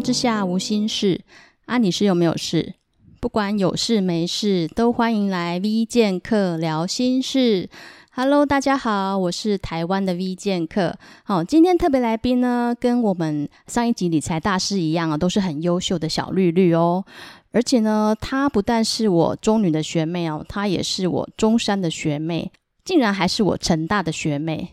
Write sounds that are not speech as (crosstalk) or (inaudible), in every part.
之下无心事啊，你是有没有事？不管有事没事，都欢迎来 V 剑客聊心事。Hello，大家好，我是台湾的 V 剑客。好，今天特别来宾呢，跟我们上一集理财大师一样啊，都是很优秀的小绿绿哦。而且呢，她不但是我中女的学妹哦，她也是我中山的学妹，竟然还是我成大的学妹。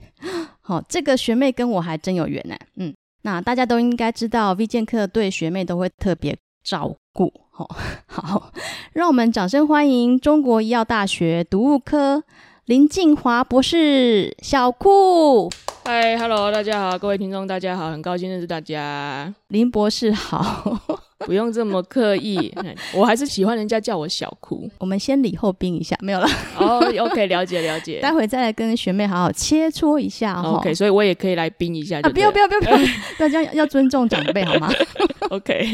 好，这个学妹跟我还真有缘呢。嗯，那大家都应该知道，V 剑客对学妹都会特别照顾。好，(laughs) 好，让我们掌声欢迎中国医药大学读物科林静华博士，小酷。嗨，Hello，大家好，各位听众，大家好，很高兴认识大家。林博士好，(laughs) 不用这么刻意，(laughs) 我还是喜欢人家叫我小酷。我们先礼后兵一下，没有了。哦、oh,，OK，了解了解。(laughs) 待会再来跟学妹好好切磋一下。OK，所以我也可以来兵一下、啊。不要不要不要不要，大家要尊重长辈好吗？OK，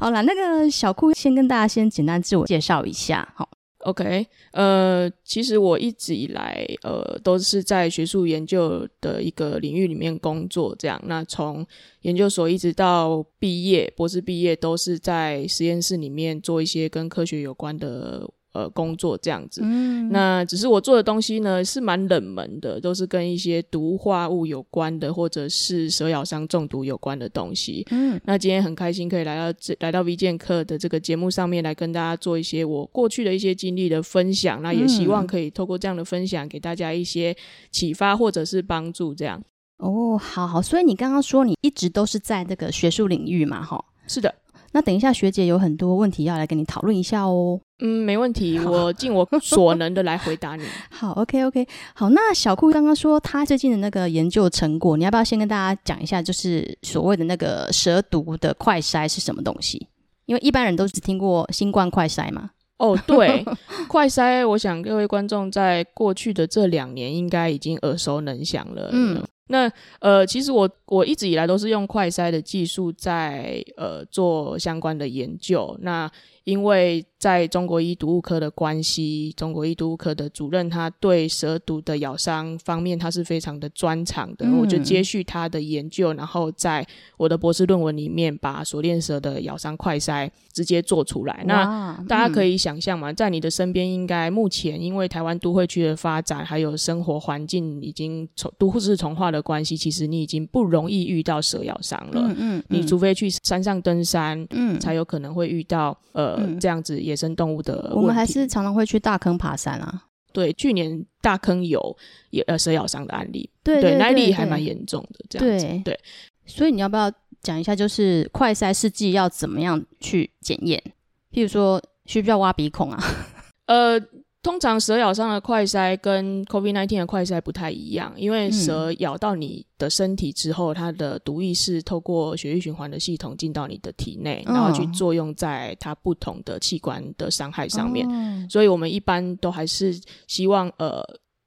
好了，那个小酷先跟大家先简单自我介绍一下，好。OK，呃，其实我一直以来，呃，都是在学术研究的一个领域里面工作，这样。那从研究所一直到毕业，博士毕业，都是在实验室里面做一些跟科学有关的。呃，工作这样子，嗯，那只是我做的东西呢，是蛮冷门的，都是跟一些毒化物有关的，或者是蛇咬伤中毒有关的东西。嗯，那今天很开心可以来到这，来到 V 剑客的这个节目上面来跟大家做一些我过去的一些经历的分享。那也希望可以透过这样的分享，给大家一些启发或者是帮助。这样哦，好好，所以你刚刚说你一直都是在这个学术领域嘛？哈，是的。那等一下，学姐有很多问题要来跟你讨论一下哦。嗯，没问题，我尽我所能的来回答你。(laughs) 好，OK，OK，okay, okay. 好。那小库刚刚说他最近的那个研究成果，你要不要先跟大家讲一下，就是所谓的那个蛇毒的快筛是什么东西？因为一般人都只听过新冠快筛嘛。哦，对，(laughs) 快筛，我想各位观众在过去的这两年应该已经耳熟能详了。嗯。那呃，其实我我一直以来都是用快筛的技术在呃做相关的研究。那因为在中国医毒物科的关系，中国医毒物科的主任他对蛇毒的咬伤方面他是非常的专长的，嗯、我就接续他的研究，然后在我的博士论文里面把锁链蛇的咬伤快筛直接做出来。那大家可以想象嘛，在你的身边，应该目前因为台湾都会区的发展，还有生活环境已经从都市从化的关系，其实你已经不容易遇到蛇咬伤了。嗯，嗯，你除非去山上登山，嗯，才有可能会遇到呃。嗯、这样子野生动物的，我们还是常常会去大坑爬山啊。对，去年大坑有呃蛇咬伤的案例，对，对，对，对，那例还蛮严重的。这样子，对，对。所以你要不要讲一下，就是快筛试剂要怎么样去检验？譬如说，需不需要挖鼻孔啊？(laughs) 呃。通常蛇咬伤的快筛跟 COVID-19 的快筛不太一样，因为蛇咬到你的身体之后，嗯、它的毒液是透过血液循环的系统进到你的体内，然后去作用在它不同的器官的伤害上面。哦、所以我们一般都还是希望，呃，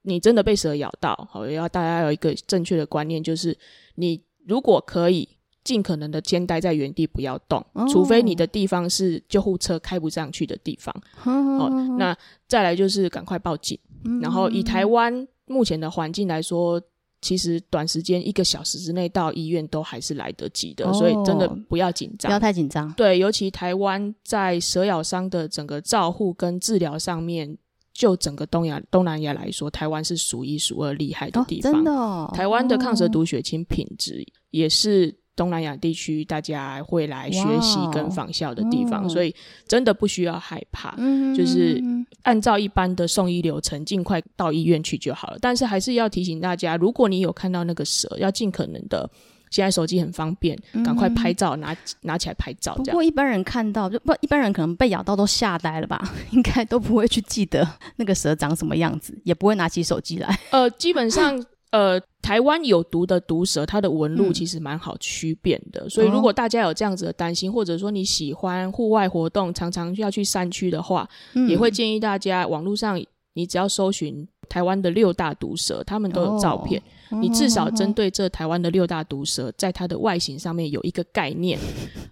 你真的被蛇咬到，好，要大家有一个正确的观念，就是你如果可以。尽可能的先待在原地，不要动，哦、除非你的地方是救护车开不上去的地方。好、哦哦，那再来就是赶快报警。嗯、然后以台湾目前的环境来说，其实短时间一个小时之内到医院都还是来得及的，哦、所以真的不要紧张，不要太紧张。对，尤其台湾在蛇咬伤的整个照护跟治疗上面，就整个东亚东南亚来说，台湾是数一数二厉害的地方。哦、真的、哦，台湾的抗蛇毒血清品质也是。东南亚地区，大家会来学习跟仿效的地方.所以真的不需要害怕，mm hmm. 就是按照一般的送医流程，尽快到医院去就好了。但是还是要提醒大家，如果你有看到那个蛇，要尽可能的，现在手机很方便，赶、mm hmm. 快拍照，拿拿起来拍照。不过一般人看到，就不一般人可能被咬到都吓呆了吧？(laughs) 应该都不会去记得那个蛇长什么样子，也不会拿起手机来。呃，基本上。呃，台湾有毒的毒蛇，它的纹路其实蛮好区辨的。嗯、所以，如果大家有这样子的担心，或者说你喜欢户外活动，常常要去山区的话，嗯、也会建议大家网络上，你只要搜寻台湾的六大毒蛇，他们都有照片。哦、你至少针对这台湾的六大毒蛇，在它的外形上面有一个概念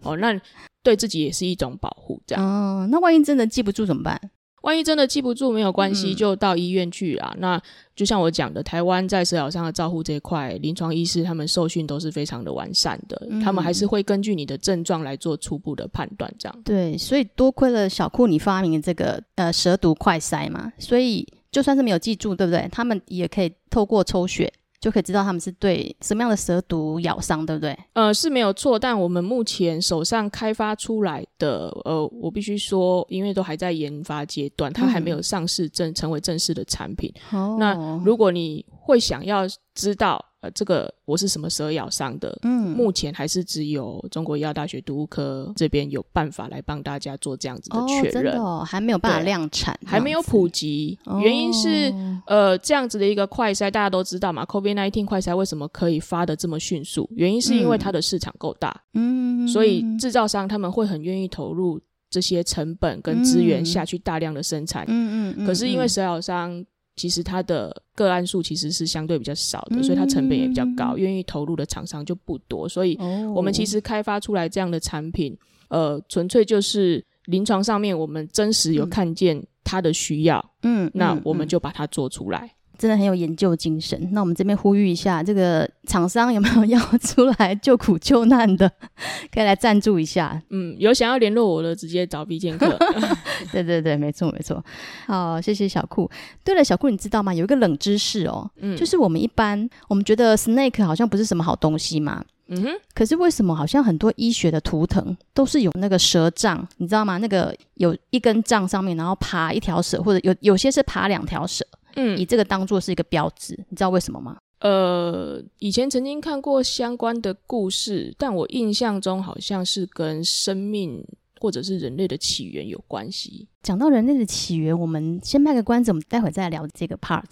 哦，那对自己也是一种保护。这样，哦，那万一真的记不住怎么办？万一真的记不住没有关系，嗯、就到医院去啊。那就像我讲的，台湾在蛇咬伤的照护这一块，临床医师他们受训都是非常的完善的，嗯、他们还是会根据你的症状来做初步的判断。这样对，所以多亏了小库你发明的这个呃蛇毒快筛嘛，所以就算是没有记住，对不对？他们也可以透过抽血。就可以知道他们是对什么样的蛇毒咬伤，对不对？呃，是没有错，但我们目前手上开发出来的，呃，我必须说，因为都还在研发阶段，它还没有上市正成为正式的产品。嗯，那如果你会想要知道。呃，这个我是什么蛇咬伤的？嗯，目前还是只有中国医药大学毒物科这边有办法来帮大家做这样子的确认，哦，还没有办法量产，还没有普及。哦，原因是呃，这样子的一个快筛，大家都知道嘛，COVID-19 快筛为什么可以发的这么迅速？原因是因为它的市场够大，嗯，所以制造商他们会很愿意投入这些成本跟资源下去大量的生产，嗯嗯，嗯，可是因为蛇咬伤。其实它的个案数其实是相对比较少的，嗯、所以它成本也比较高，愿意投入的厂商就不多。所以，我们其实开发出来这样的产品，哦、呃，纯粹就是临床上面我们真实有看见它的需要，嗯，那我们就把它做出来。真的很有研究精神。那我们这边呼吁一下，这个厂商有没有要出来救苦救难的，可以来赞助一下。嗯，有想要联络我的，直接找 B 健客。(laughs) 对对对，没错没错。好，谢谢小酷。对了，小酷，你知道吗？有一个冷知识哦，嗯，就是我们一般我们觉得 snake 好像不是什么好东西嘛，嗯哼。可是为什么好像很多医学的图腾都是有那个蛇杖，你知道吗？那个有一根杖上面，然后爬一条蛇，或者有有些是爬两条蛇。嗯，以这个当做是一个标志，你知道为什么吗？呃，以前曾经看过相关的故事，但我印象中好像是跟生命或者是人类的起源有关系。讲到人类的起源，我们先卖个关子，我们待会再来聊这个 part。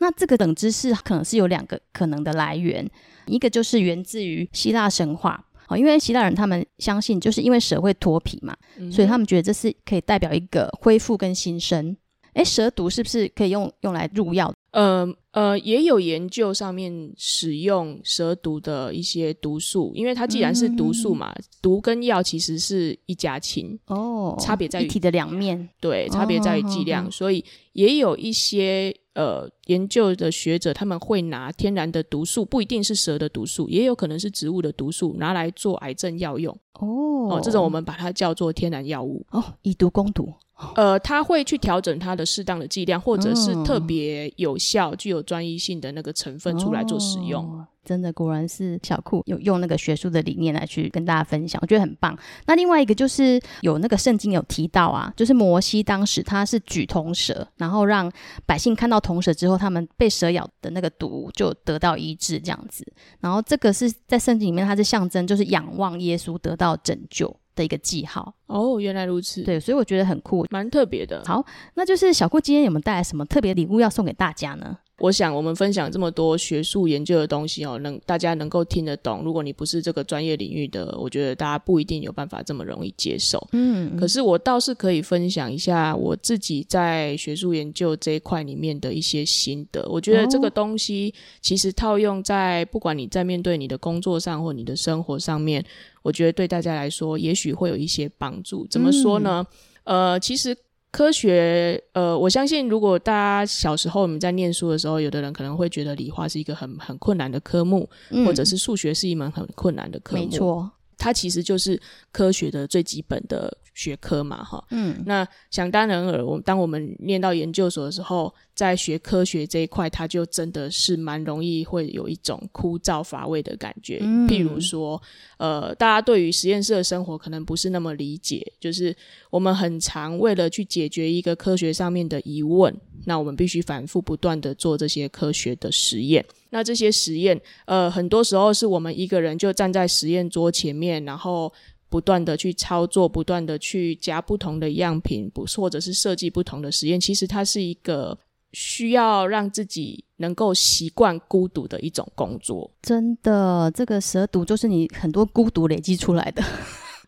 那这个冷知识可能是有两个可能的来源，一个就是源自于希腊神话，哦，因为希腊人他们相信，就是因为蛇会脱皮嘛，嗯、所以他们觉得这是可以代表一个恢复跟新生。诶，蛇毒是不是可以用用来入药？呃呃，也有研究上面使用蛇毒的一些毒素，因为它既然是毒素嘛，嗯、毒跟药其实是一家亲哦，差别在于一体的两面，对，差别在于剂量，哦、所以也有一些呃研究的学者他们会拿天然的毒素，不一定是蛇的毒素，也有可能是植物的毒素，拿来做癌症药用哦，哦，这种我们把它叫做天然药物哦，以毒攻毒。呃，他会去调整它的适当的剂量，或者是特别有效、具有专一性的那个成分出来做使用。哦、真的，果然是小库有用那个学术的理念来去跟大家分享，我觉得很棒。那另外一个就是有那个圣经有提到啊，就是摩西当时他是举铜蛇，然后让百姓看到铜蛇之后，他们被蛇咬的那个毒就得到医治这样子。然后这个是在圣经里面，它是象征就是仰望耶稣得到拯救的一个记号哦，原来如此。对，所以我觉得很酷，蛮特别的。好，那就是小顾今天有没有带来什么特别礼物要送给大家呢？我想我们分享这么多学术研究的东西哦，能大家能够听得懂。如果你不是这个专业领域的，我觉得大家不一定有办法这么容易接受。嗯，可是我倒是可以分享一下我自己在学术研究这一块里面的一些心得。我觉得这个东西其实套用在不管你在面对你的工作上或你的生活上面，我觉得对大家来说也许会有一些帮助。怎么说呢？嗯、呃，其实。科学，呃，我相信，如果大家小时候我们在念书的时候，有的人可能会觉得理化是一个很很困难的科目，嗯、或者是数学是一门很困难的科目。没错，它其实就是科学的最基本的学科嘛，哈。嗯，那想当然尔，我当我们念到研究所的时候。在学科学这一块，它就真的是蛮容易会有一种枯燥乏味的感觉。嗯、譬如说，呃，大家对于实验室的生活可能不是那么理解，就是我们很常为了去解决一个科学上面的疑问，那我们必须反复不断的做这些科学的实验。那这些实验，呃，很多时候是我们一个人就站在实验桌前面，然后不断的去操作，不断的去加不同的样品，不或者是设计不同的实验。其实它是一个。需要让自己能够习惯孤独的一种工作，真的，这个蛇毒就是你很多孤独累积出来的，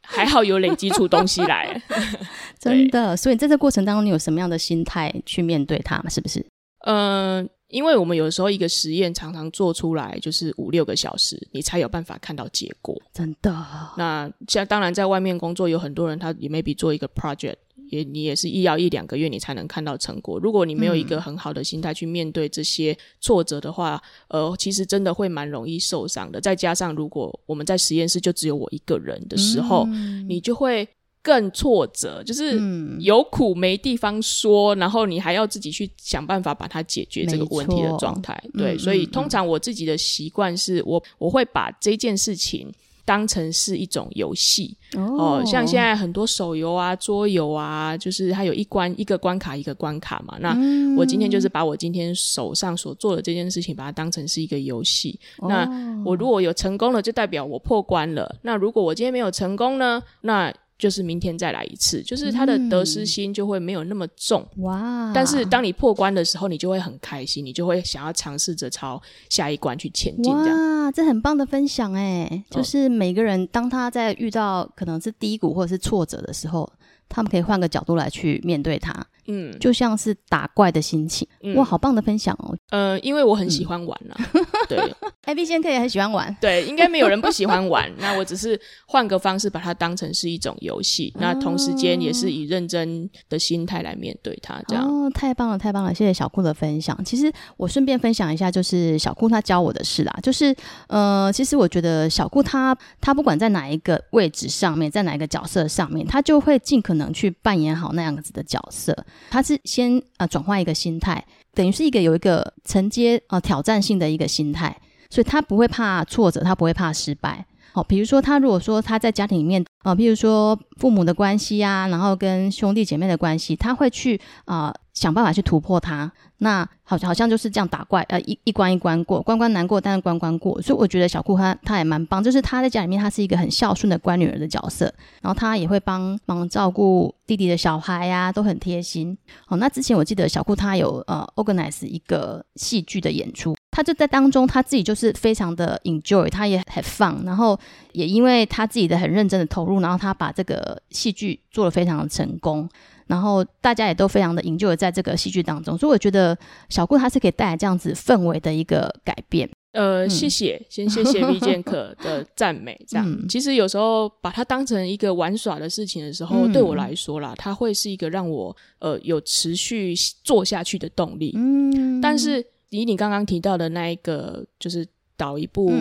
还好有累积出东西来，(laughs) 真的。所以在这过程当中，你有什么样的心态去面对它吗？是不是？嗯、呃，因为我们有的时候一个实验常常做出来就是五六个小时，你才有办法看到结果，真的。那像当然在外面工作有很多人，他也 maybe 做一个 project。也你也是一要一两个月你才能看到成果。如果你没有一个很好的心态去面对这些挫折的话，嗯、呃，其实真的会蛮容易受伤的。再加上如果我们在实验室就只有我一个人的时候，嗯、你就会。更挫折，就是有苦没地方说，嗯、然后你还要自己去想办法把它解决这个问题的状态。对，嗯、所以通常我自己的习惯是我我会把这件事情当成是一种游戏哦，像现在很多手游啊、桌游啊，就是它有一关一个关卡一个关卡嘛。那我今天就是把我今天手上所做的这件事情，把它当成是一个游戏。哦、那我如果有成功了，就代表我破关了。那如果我今天没有成功呢？那就是明天再来一次，就是他的得失心就会没有那么重哇。但是当你破关的时候，你就会很开心，你就会想要尝试着朝下一关去前进。这样哇，这很棒的分享哎！就是每个人当他在遇到可能是低谷或者是挫折的时候，他们可以换个角度来去面对它。嗯，就像是打怪的心情，嗯、哇，好棒的分享哦。呃，因为我很喜欢玩啦，嗯、对，A B 先生也很喜欢玩，对，应该没有人不喜欢玩。那我只是换个方式把它当成是一种游戏，哦、那同时间也是以认真的心态来面对它，这样。哦，太棒了，太棒了，谢谢小库的分享。其实我顺便分享一下，就是小库他教我的事啦，就是呃，其实我觉得小库他他不管在哪一个位置上面，在哪一个角色上面，他就会尽可能能去扮演好那样子的角色。他是先啊转换一个心态，等于是一个有一个承接呃挑战性的一个心态，所以他不会怕挫折，他不会怕失败。好，比如说他如果说他在家庭里面啊，比如说父母的关系啊，然后跟兄弟姐妹的关系，他会去啊、想办法去突破它。那好好像就是这样打怪，呃，一一关一关过，关关难过，但是关关过。所以我觉得小库他他也蛮棒，就是他在家里面他是一个很孝顺的乖女儿的角色，然后他也会帮忙照顾弟弟的小孩呀、都很贴心。好，那之前我记得小库他有呃 organize 一个戏剧的演出。他就在当中，他自己就是非常的 enjoy，他也很 fun，然后也因为他自己的很认真的投入，然后他把这个戏剧做得非常的成功，然后大家也都非常的 enjoy 在这个戏剧当中，所以我觉得小顾他是可以带来这样子氛围的一个改变。呃，谢谢，嗯、先谢谢李剑可的赞美。这样，嗯、其实有时候把它当成一个玩耍的事情的时候，嗯、对我来说啦，它会是一个让我呃有持续做下去的动力。嗯，但是。以你刚刚提到的那一个，就是导一部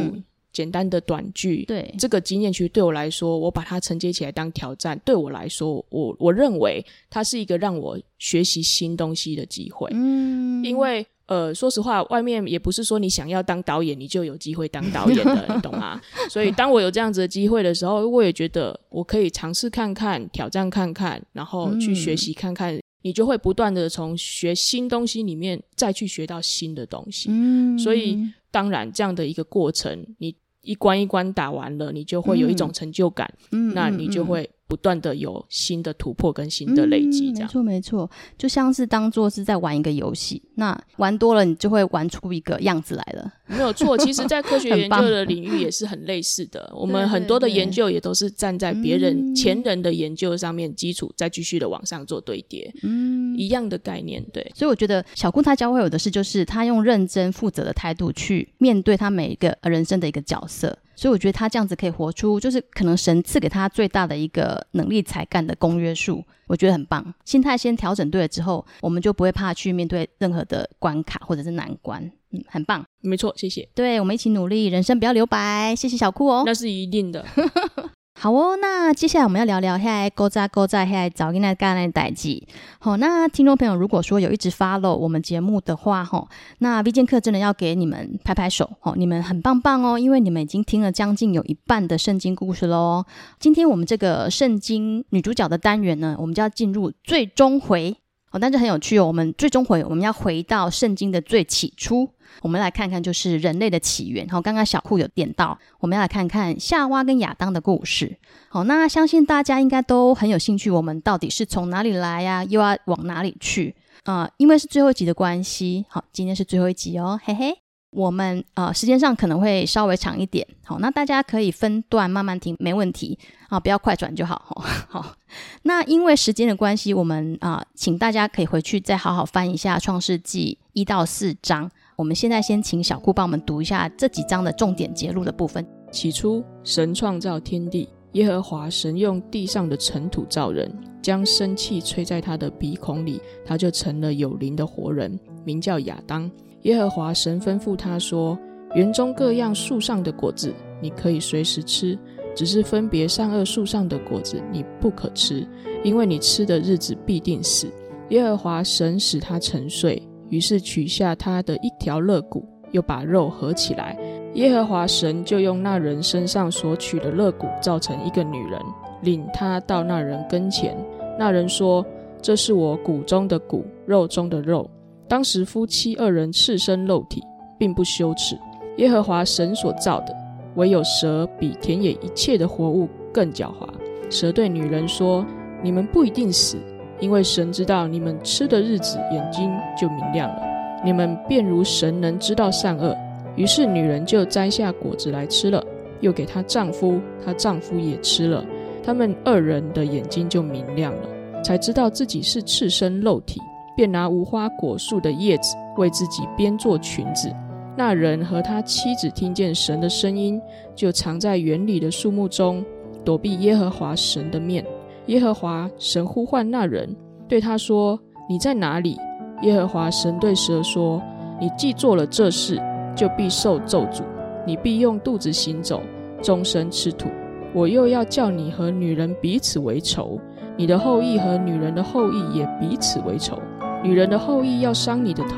简单的短剧，嗯、对这个经验，其实对我来说，我把它承接起来当挑战。对我来说，我我认为它是一个让我学习新东西的机会。嗯，因为呃，说实话，外面也不是说你想要当导演，你就有机会当导演的，你懂吗？(laughs) 所以，当我有这样子的机会的时候，我也觉得我可以尝试看看，挑战看看，然后去学习看看。嗯你就会不断的从学新东西里面再去学到新的东西，嗯，所以当然这样的一个过程，你一关一关打完了，你就会有一种成就感，嗯，那你就会。不断的有新的突破跟新的累积，这样、嗯、没错没错，就像是当做是在玩一个游戏，那玩多了你就会玩出一个样子来了，没有错。(laughs) 其实，在科学研究的领域也是很类似的，我们很多的研究也都是站在别人前人的研究上面基础，再继续的往上做堆叠，嗯，一样的概念，对。所以我觉得小顾他教会我的是，就是他用认真负责的态度去面对他每一个人生的一个角色。所以我觉得他这样子可以活出，就是可能神赐给他最大的一个能力才干的公约数，我觉得很棒。心态先调整对了之后，我们就不会怕去面对任何的关卡或者是难关。嗯，很棒，没错，谢谢。对，我们一起努力，人生不要留白。谢谢小酷哦，那是一定的。(laughs) 好哦，那接下来我们要聊聊现在勾扎勾扎现在找跟那干那代际。好，那听众朋友如果说有一直 follow 我们节目的话，哈，那 V 剑客真的要给你们拍拍手，哦，你们很棒棒哦，因为你们已经听了将近有一半的圣经故事喽。今天我们这个圣经女主角的单元呢，我们就要进入最终回。哦，但是很有趣哦。我们最终回，我们要回到圣经的最起初，我们来看看就是人类的起源。好，刚刚小库有点到，我们要来看看夏娃跟亚当的故事。好，那相信大家应该都很有兴趣，我们到底是从哪里来呀？又要往哪里去？啊、因为是最后一集的关系，好，今天是最后一集哦，嘿嘿。我们呃时间上可能会稍微长一点，好，那大家可以分段慢慢听，没问题啊，不要快转就好，(laughs) 好。那因为时间的关系，我们啊、请大家可以回去再好好翻一下《创世纪》一到四章。我们现在先请小库帮我们读一下这几章的重点节录的部分。起初，神创造天地，耶和华神用地上的尘土造人，将生气吹在他的鼻孔里，他就成了有灵的活人，名叫亚当。耶和华神吩咐他说：“园中各样树上的果子，你可以随时吃，只是分别善恶树上的果子，你不可吃，因为你吃的日子必定死。”耶和华神使他沉睡，于是取下他的一条肋骨，又把肉合起来。耶和华神就用那人身上所取的肋骨造成一个女人，领他到那人跟前。那人说：“这是我骨中的骨，肉中的肉。”当时夫妻二人赤身露体，并不羞耻。耶和华神所造的，唯有蛇比田野一切的活物更狡猾。蛇对女人说：“你们不一定死，因为神知道你们吃的日子，眼睛就明亮了，你们便如神能知道善恶。”于是女人就摘下果子来吃了，又给她丈夫，她丈夫也吃了。他们二人的眼睛就明亮了，才知道自己是赤身露体，便拿无花果树的叶子为自己编做裙子。那人和他妻子听见神的声音，就藏在园里的树木中，躲避耶和华神的面。耶和华神呼唤那人，对他说：“你在哪里？”耶和华神对蛇说：“你既做了这事。”就必受咒诅，你必用肚子行走，终身吃土。我又要叫你和女人彼此为仇，你的后裔和女人的后裔也彼此为仇。女人的后裔要伤你的头，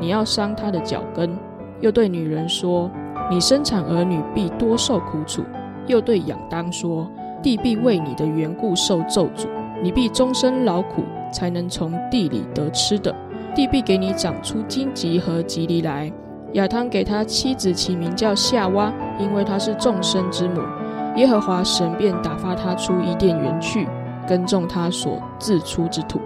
你要伤她的脚跟。又对女人说：你生产儿女必多受苦楚。又对亚当说：地必为你的缘故受咒诅，你必终身劳苦，才能从地里得吃的。地必给你长出荆棘和蒺藜来。亚当给他妻子起名叫夏娃，因为她是众生之母。耶和华神便打发他出伊甸园去，耕种他所自出之土。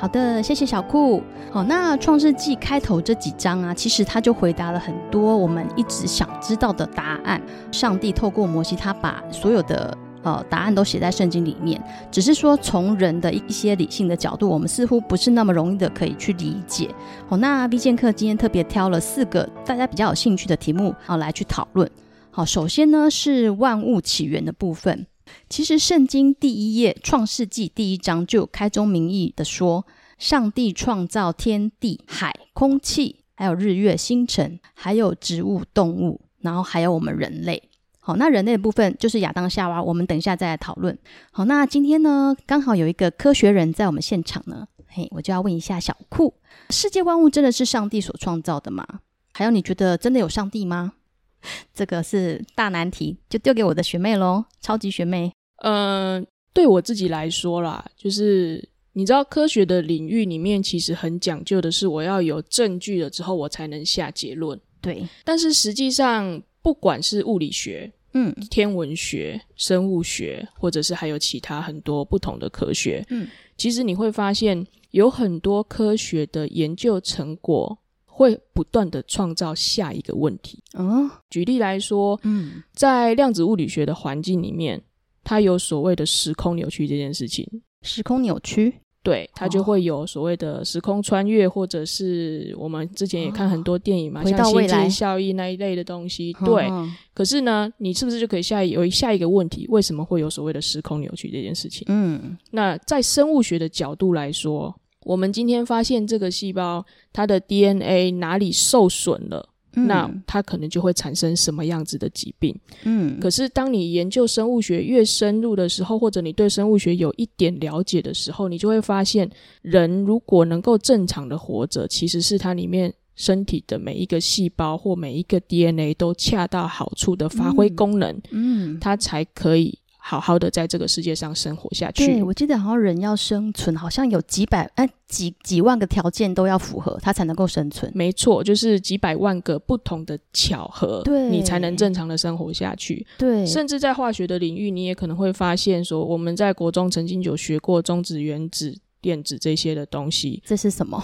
好的，谢谢小酷。好，那创世纪开头这几章啊，其实他就回答了很多我们一直想知道的答案。上帝透过摩西，他把所有的。呃，答案都写在圣经里面，只是说从人的一些理性的角度，我们似乎不是那么容易的可以去理解。好，那 V 剑客今天特别挑了四个大家比较有兴趣的题目，好来去讨论。好，首先呢是万物起源的部分。其实圣经第一页创世纪第一章就有开宗明义的说，上帝创造天地海空气，还有日月星辰，还有植物动物，然后还有我们人类。好，那人类的部分就是亚当夏娃，我们等一下再来讨论。好，那今天呢，刚好有一个科学人在我们现场呢，嘿，我就要问一下小库：世界万物真的是上帝所创造的吗？还有，你觉得真的有上帝吗？(laughs) 这个是大难题，就丢给我的学妹喽，超级学妹。嗯、呃，对我自己来说啦，就是你知道，科学的领域里面其实很讲究的是，我要有证据了之后，我才能下结论。对，但是实际上。不管是物理学、嗯，天文学、生物学，或者是还有其他很多不同的科学，嗯，其实你会发现有很多科学的研究成果会不断的创造下一个问题。哦，举例来说，嗯，在量子物理学的环境里面，它有所谓的时空扭曲这件事情。时空扭曲。对，它就会有所谓的时空穿越，哦、或者是我们之前也看很多电影嘛，哦、像星际效应那一类的东西。对，哦、可是呢，你是不是就可以下有下一个问题？为什么会有所谓的时空扭曲这件事情？嗯，那在生物学的角度来说，我们今天发现这个细胞它的 DNA 哪里受损了？嗯、那它可能就会产生什么样子的疾病？嗯，可是当你研究生物学越深入的时候，或者你对生物学有一点了解的时候，你就会发现，人如果能够正常的活着，其实是它里面身体的每一个细胞或每一个 DNA 都恰到好处的发挥功能，嗯，嗯，它才可以。好好的在这个世界上生活下去。对，我记得好像人要生存，好像有几百哎几几万个条件都要符合，他才能够生存。没错，就是几百万个不同的巧合，对，你才能正常的生活下去。对，甚至在化学的领域，你也可能会发现说，我们在国中曾经有学过中子、原子、电子这些的东西。这是什么？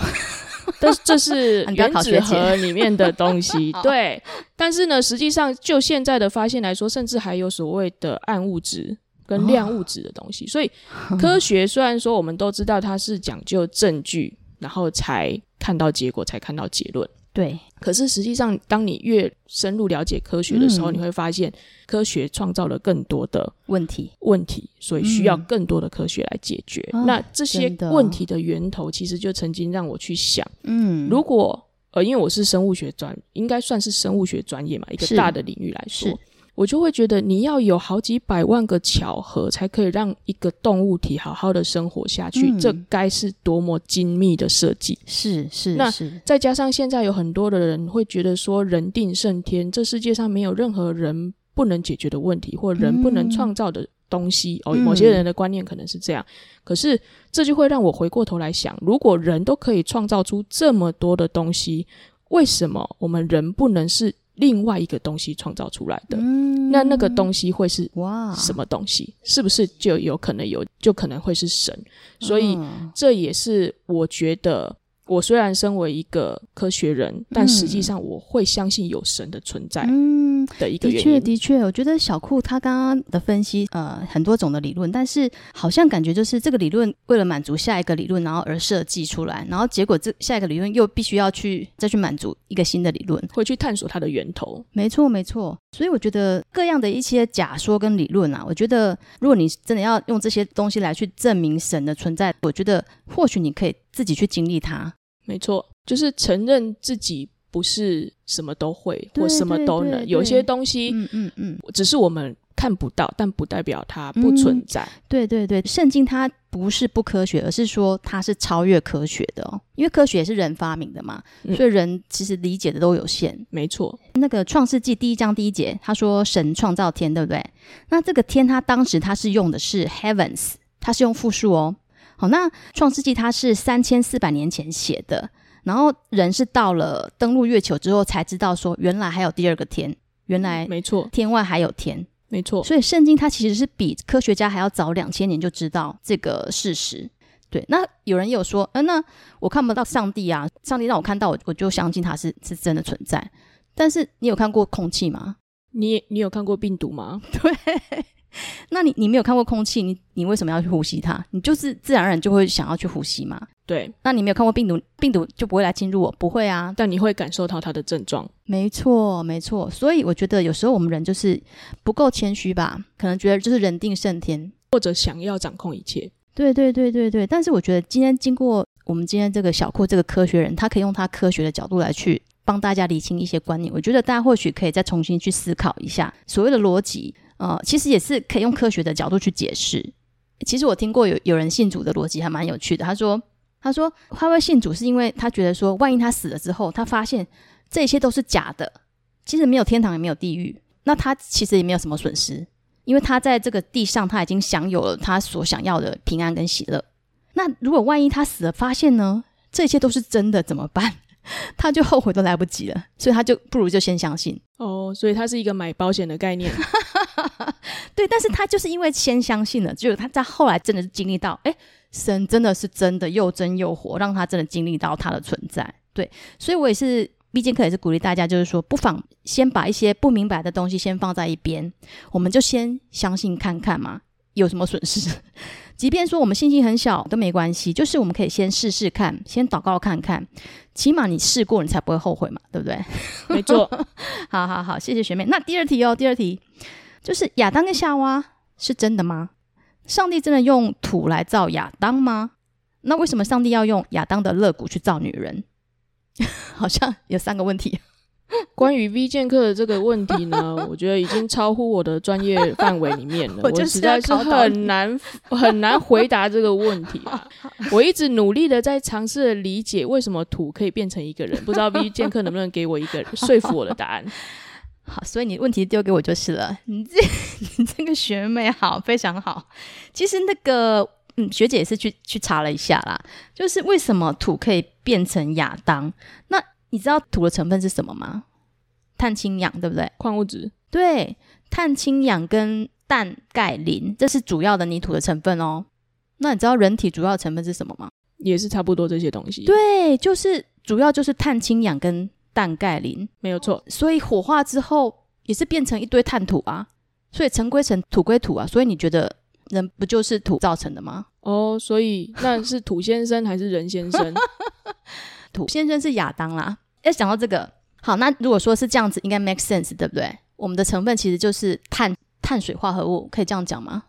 (laughs) 但是这是 (laughs) 原子核里面的东西，(laughs) 对。但是呢，实际上就现在的发现来说，甚至还有所谓的暗物质跟亮物质的东西。所以，科学虽然说我们都知道它是讲究证据，然后才看到结果，才看到结论。对。可是实际上，当你越深入了解科学的时候，嗯、你会发现科学创造了更多的问题，问题，所以需要更多的科学来解决。嗯、那这些问题的源头，其实就曾经让我去想，嗯，如果呃，因为我是生物学专，应该算是生物学专业嘛，一个大的领域来说。我就会觉得，你要有好几百万个巧合，才可以让一个动物体好好的生活下去。嗯、这该是多么精密的设计！是是，那是再加上现在有很多的人会觉得说，人定胜天，这世界上没有任何人不能解决的问题，或人不能创造的东西。嗯、哦，某些人的观念可能是这样。嗯、可是这就会让我回过头来想，如果人都可以创造出这么多的东西，为什么我们人不能是？另外一个东西创造出来的，嗯、那那个东西会是哇什么东西？是不是就有可能有，就可能会是神？所以这也是我觉得。我虽然身为一个科学人，嗯、但实际上我会相信有神的存在。嗯，的一个原因。的确，的确，我觉得小库他刚刚的分析，呃，很多种的理论，但是好像感觉就是这个理论为了满足下一个理论，然后而设计出来，然后结果这下一个理论又必须要去再去满足一个新的理论，会去探索它的源头。没错，没错。所以我觉得各样的一些假说跟理论啊，我觉得如果你真的要用这些东西来去证明神的存在，我觉得或许你可以自己去经历它。没错，就是承认自己不是什么都会或什么都能，有些东西，嗯嗯嗯，只是我们看不到，但不代表它不存在。嗯、对对对，圣经它不是不科学，而是说它是超越科学的哦，因为科学也是人发明的嘛，嗯、所以人其实理解的都有限。没错，那个创世纪第一章第一节，他说神创造天，对不对？那这个天，他当时他是用的是 heavens，他是用复数哦。好，那《创世纪》它是三千四百年前写的，然后人是到了登陆月球之后才知道说，原来还有第二个天，原来没错，天外还有天，没错。所以圣经它其实是比科学家还要早两千年就知道这个事实。对，那有人也有说，嗯、呃，那我看不到上帝啊，上帝让我看到，我我就相信他是是真的存在。但是你有看过空气吗？你你有看过病毒吗？(laughs) 对。那你你没有看过空气，你你为什么要去呼吸它？你就是自然而然就会想要去呼吸嘛。对，那你没有看过病毒，病毒就不会来侵入我，不会啊。但你会感受到它的症状。没错，没错。所以我觉得有时候我们人就是不够谦虚吧，可能觉得就是人定胜天，或者想要掌控一切。对对对对对。但是我觉得今天经过我们今天这个小库这个科学人，他可以用他科学的角度来去帮大家理清一些观念。我觉得大家或许可以再重新去思考一下所谓的逻辑。呃，其实也是可以用科学的角度去解释。其实我听过有有人信主的逻辑还蛮有趣的。他说，他说他会信主是因为他觉得说，万一他死了之后，他发现这一切都是假的，其实没有天堂也没有地狱，那他其实也没有什么损失，因为他在这个地上他已经享有了他所想要的平安跟喜乐。那如果万一他死了，发现呢，这一切都是真的，怎么办？(laughs) 他就后悔都来不及了，所以他就不如就先相信哦。所以他是一个买保险的概念，(laughs) 对。但是他就是因为先相信了，结果他在后来真的是经历到，哎，神真的是真的又真又活，让他真的经历到他的存在。对，所以我也是，毕竟可也是鼓励大家，就是说，不妨先把一些不明白的东西先放在一边，我们就先相信看看嘛，有什么损失？即便说我们信心很小都没关系，就是我们可以先试试看，先祷告看看，起码你试过，你才不会后悔嘛，对不对？没错。(laughs) 好好好，谢谢学妹。那第二题哦，第二题就是亚当跟夏娃是真的吗？上帝真的用土来造亚当吗？那为什么上帝要用亚当的肋骨去造女人？(laughs) 好像有三个问题。关于 V 剑客的这个问题呢，(laughs) 我觉得已经超乎我的专业范围里面了，我，我实在是很难很难回答这个问题啊！(laughs) 我一直努力的在尝试理解为什么土可以变成一个人，不知道 V 剑客能不能给我一个说服我的答案？好，所以你问题丢给我就是了。你这 (laughs) 你这个学妹好，非常好。其实那个嗯，学姐也是去去查了一下啦，就是为什么土可以变成亚当？那你知道土的成分是什么吗？碳、氢、氧，对不对？矿物质。对，碳、氢、氧跟氮、钙、磷，这是主要的泥土的成分哦。那你知道人体主要成分是什么吗？也是差不多这些东西。对，就是主要就是碳、氢、氧跟氮、钙、磷，没有错。所以火化之后也是变成一堆碳土啊。所以尘归尘，土归土啊。所以你觉得人不就是土造成的吗？哦，所以那是土先生还是人先生？(laughs) 土先生是亚当啦，要讲到这个，好，那如果说是这样子，应该 make sense，对不对？我们的成分其实就是碳碳水化合物，可以这样讲吗？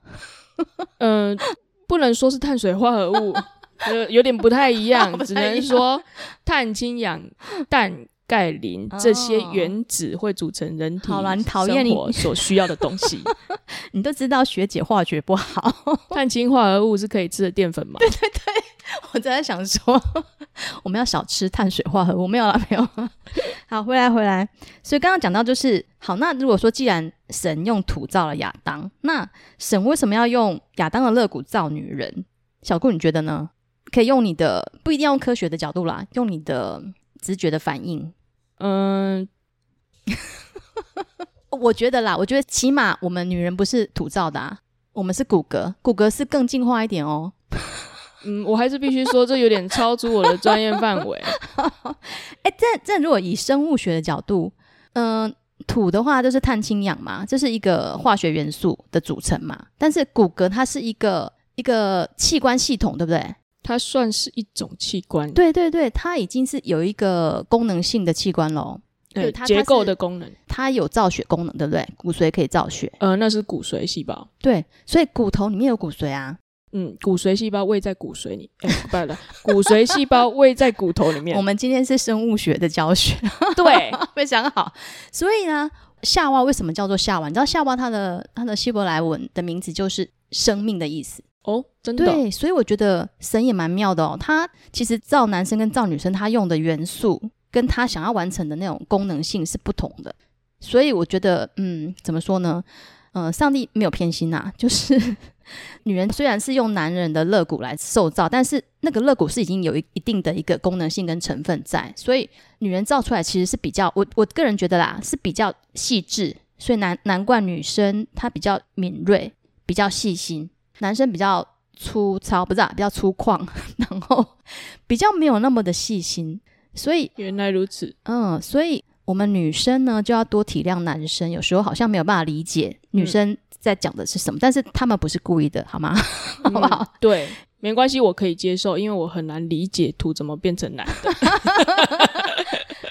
嗯、(laughs) 呃，不能说是碳水化合物，(laughs) 呃有点不太一样，只能说碳、氢、氧、氮。钙、磷这些原子会组成人体生活所需要的东西。(laughs) 你都知道学姐化学不好，(laughs) 碳氢化合物是可以吃的淀粉吗？对对对，我在想说 (laughs) 我们要少吃碳水化合物。没有了，没有了。好，回来回来。所以刚刚讲到就是，好，那如果说既然神用土造了亚当，那神为什么要用亚当的肋骨造女人？小顾，你觉得呢？可以用你的，不一定要用科学的角度啦，用你的直觉的反应。嗯，(laughs) 我觉得啦，我觉得起码我们女人不是土造的啊，我们是骨骼，骨骼是更进化一点哦。嗯，我还是必须说，这有点超出我的专业范围。(laughs) 哎、欸，这这如果以生物学的角度，嗯、呃，土的话就是碳氢氧嘛，这是一个化学元素的组成嘛。但是骨骼它是一个一个器官系统，对不对？它算是一种器官，对对对，它已经是有一个功能性的器官喽。对，它结构的功能，它有造血功能，对不对？骨髓可以造血，呃，那是骨髓细胞。对，所以骨头里面有骨髓啊。嗯，骨髓细胞位在骨髓里，哎，不了，(laughs) 骨髓细胞位在骨头里面。我们今天是生物学的教学，对，(laughs) 非常好。所以呢，夏娃为什么叫做夏娃？你知道夏娃它的它的希伯来文的名字就是生命的意思。哦，真的。对，所以我觉得神也蛮妙的哦。他其实造男生跟造女生，他用的元素跟他想要完成的那种功能性是不同的。所以我觉得，嗯，怎么说呢？呃，上帝没有偏心呐、就是 (laughs) 女人虽然是用男人的肋骨来受造，但是那个肋骨是已经有一一定的一个功能性跟成分在，所以女人造出来其实是比较，我我个人觉得啦，是比较细致。所以难难怪女生她比较敏锐，比较细心。男生比较粗糙，不是啊，比较粗犷，(laughs) 然后比较没有那么的细心，所以原来如此，嗯，所以我们女生呢就要多体谅男生，有时候好像没有办法理解女生在讲的是什么，嗯、但是他们不是故意的，好吗？(laughs) 好不好？嗯、对，没关系，我可以接受，因为我很难理解土怎么变成男的。(laughs)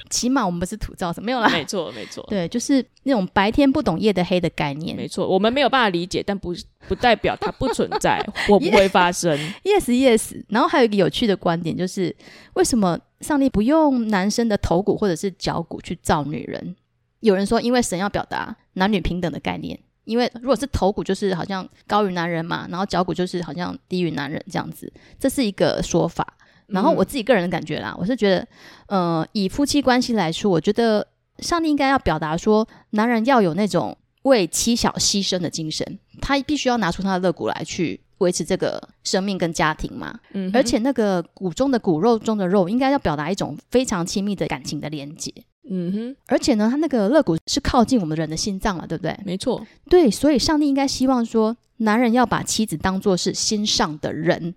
起码我们不是土造，成没有啦？没错，没错，对，就是那种白天不懂夜的黑的概念。没错，我们没有办法理解，但不不代表它不存在或 (laughs) 不会发生。Yes, yes。然后还有一个有趣的观点，就是为什么上帝不用男生的头骨或者是脚骨去造女人？有人说，因为神要表达男女平等的概念。因为如果是头骨，就是好像高于男人嘛，然后脚骨就是好像低于男人这样子，这是一个说法。然后我自己个人的感觉啦，嗯、我是觉得，呃，以夫妻关系来说，我觉得上帝应该要表达说，男人要有那种为妻小牺牲的精神，他必须要拿出他的肋骨来去维持这个生命跟家庭嘛。嗯，而且那个骨中的骨肉中的肉，应该要表达一种非常亲密的感情的连接。嗯哼，而且呢，他那个肋骨是靠近我们人的心脏了，对不对？没错，对，所以上帝应该希望说，男人要把妻子当做是心上的人。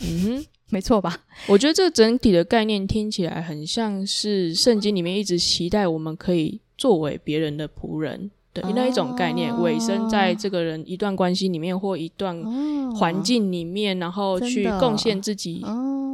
嗯哼。没错吧？我觉得这个整体的概念听起来很像是圣经里面一直期待我们可以作为别人的仆人的那一种概念，委身在这个人一段关系里面或一段环境里面，然后去贡献自己，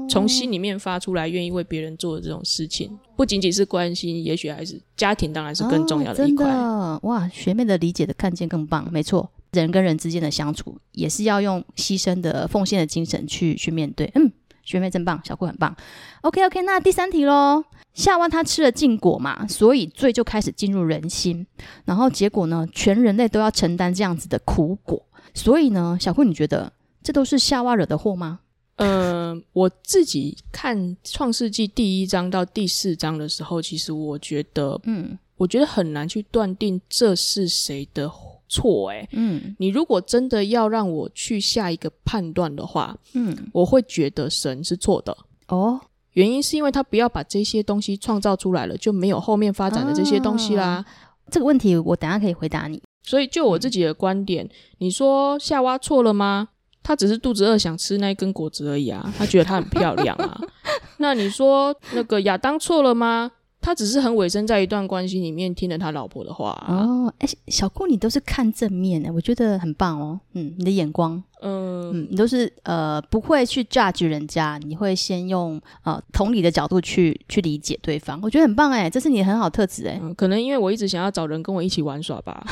从心里面发出来，愿意为别人做的这种事情，不仅仅是关心，也许还是家庭，当然是更重要的一块。哦，哇，学妹的理解的看见更棒，没错。人跟人之间的相处也是要用牺牲的、奉献的精神去去面对。嗯。学妹真棒，小顾很棒。OK OK，那第三题喽。夏娃她吃了禁果嘛，所以罪就开始进入人心，然后结果呢，全人类都要承担这样子的苦果。所以呢，小顾你觉得这都是夏娃惹的祸吗？嗯、呃，我自己看创世纪第一章到第四章的时候，其实我觉得，嗯，我觉得很难去断定这是谁的。错哎，嗯，你如果真的要让我去下一个判断的话，嗯，我会觉得神是错的哦。原因是因为他不要把这些东西创造出来了，就没有后面发展的这些东西啦。啊，这个问题我等下可以回答你。所以就我自己的观点，嗯，你说夏娃错了吗？他只是肚子饿想吃那一根果子而已啊，他觉得她很漂亮啊。(laughs) 那你说那个亚当错了吗？他只是很委身在一段关系里面，听了他老婆的话、啊。哦，哎，小顾，你都是看正面的，我觉得很棒哦。嗯，你的眼光，嗯嗯，你都是呃不会去 judge 人家，你会先用呃同理的角度去去理解对方，我觉得很棒哎，这是你很好特质哎、嗯。可能因为我一直想要找人跟我一起玩耍吧。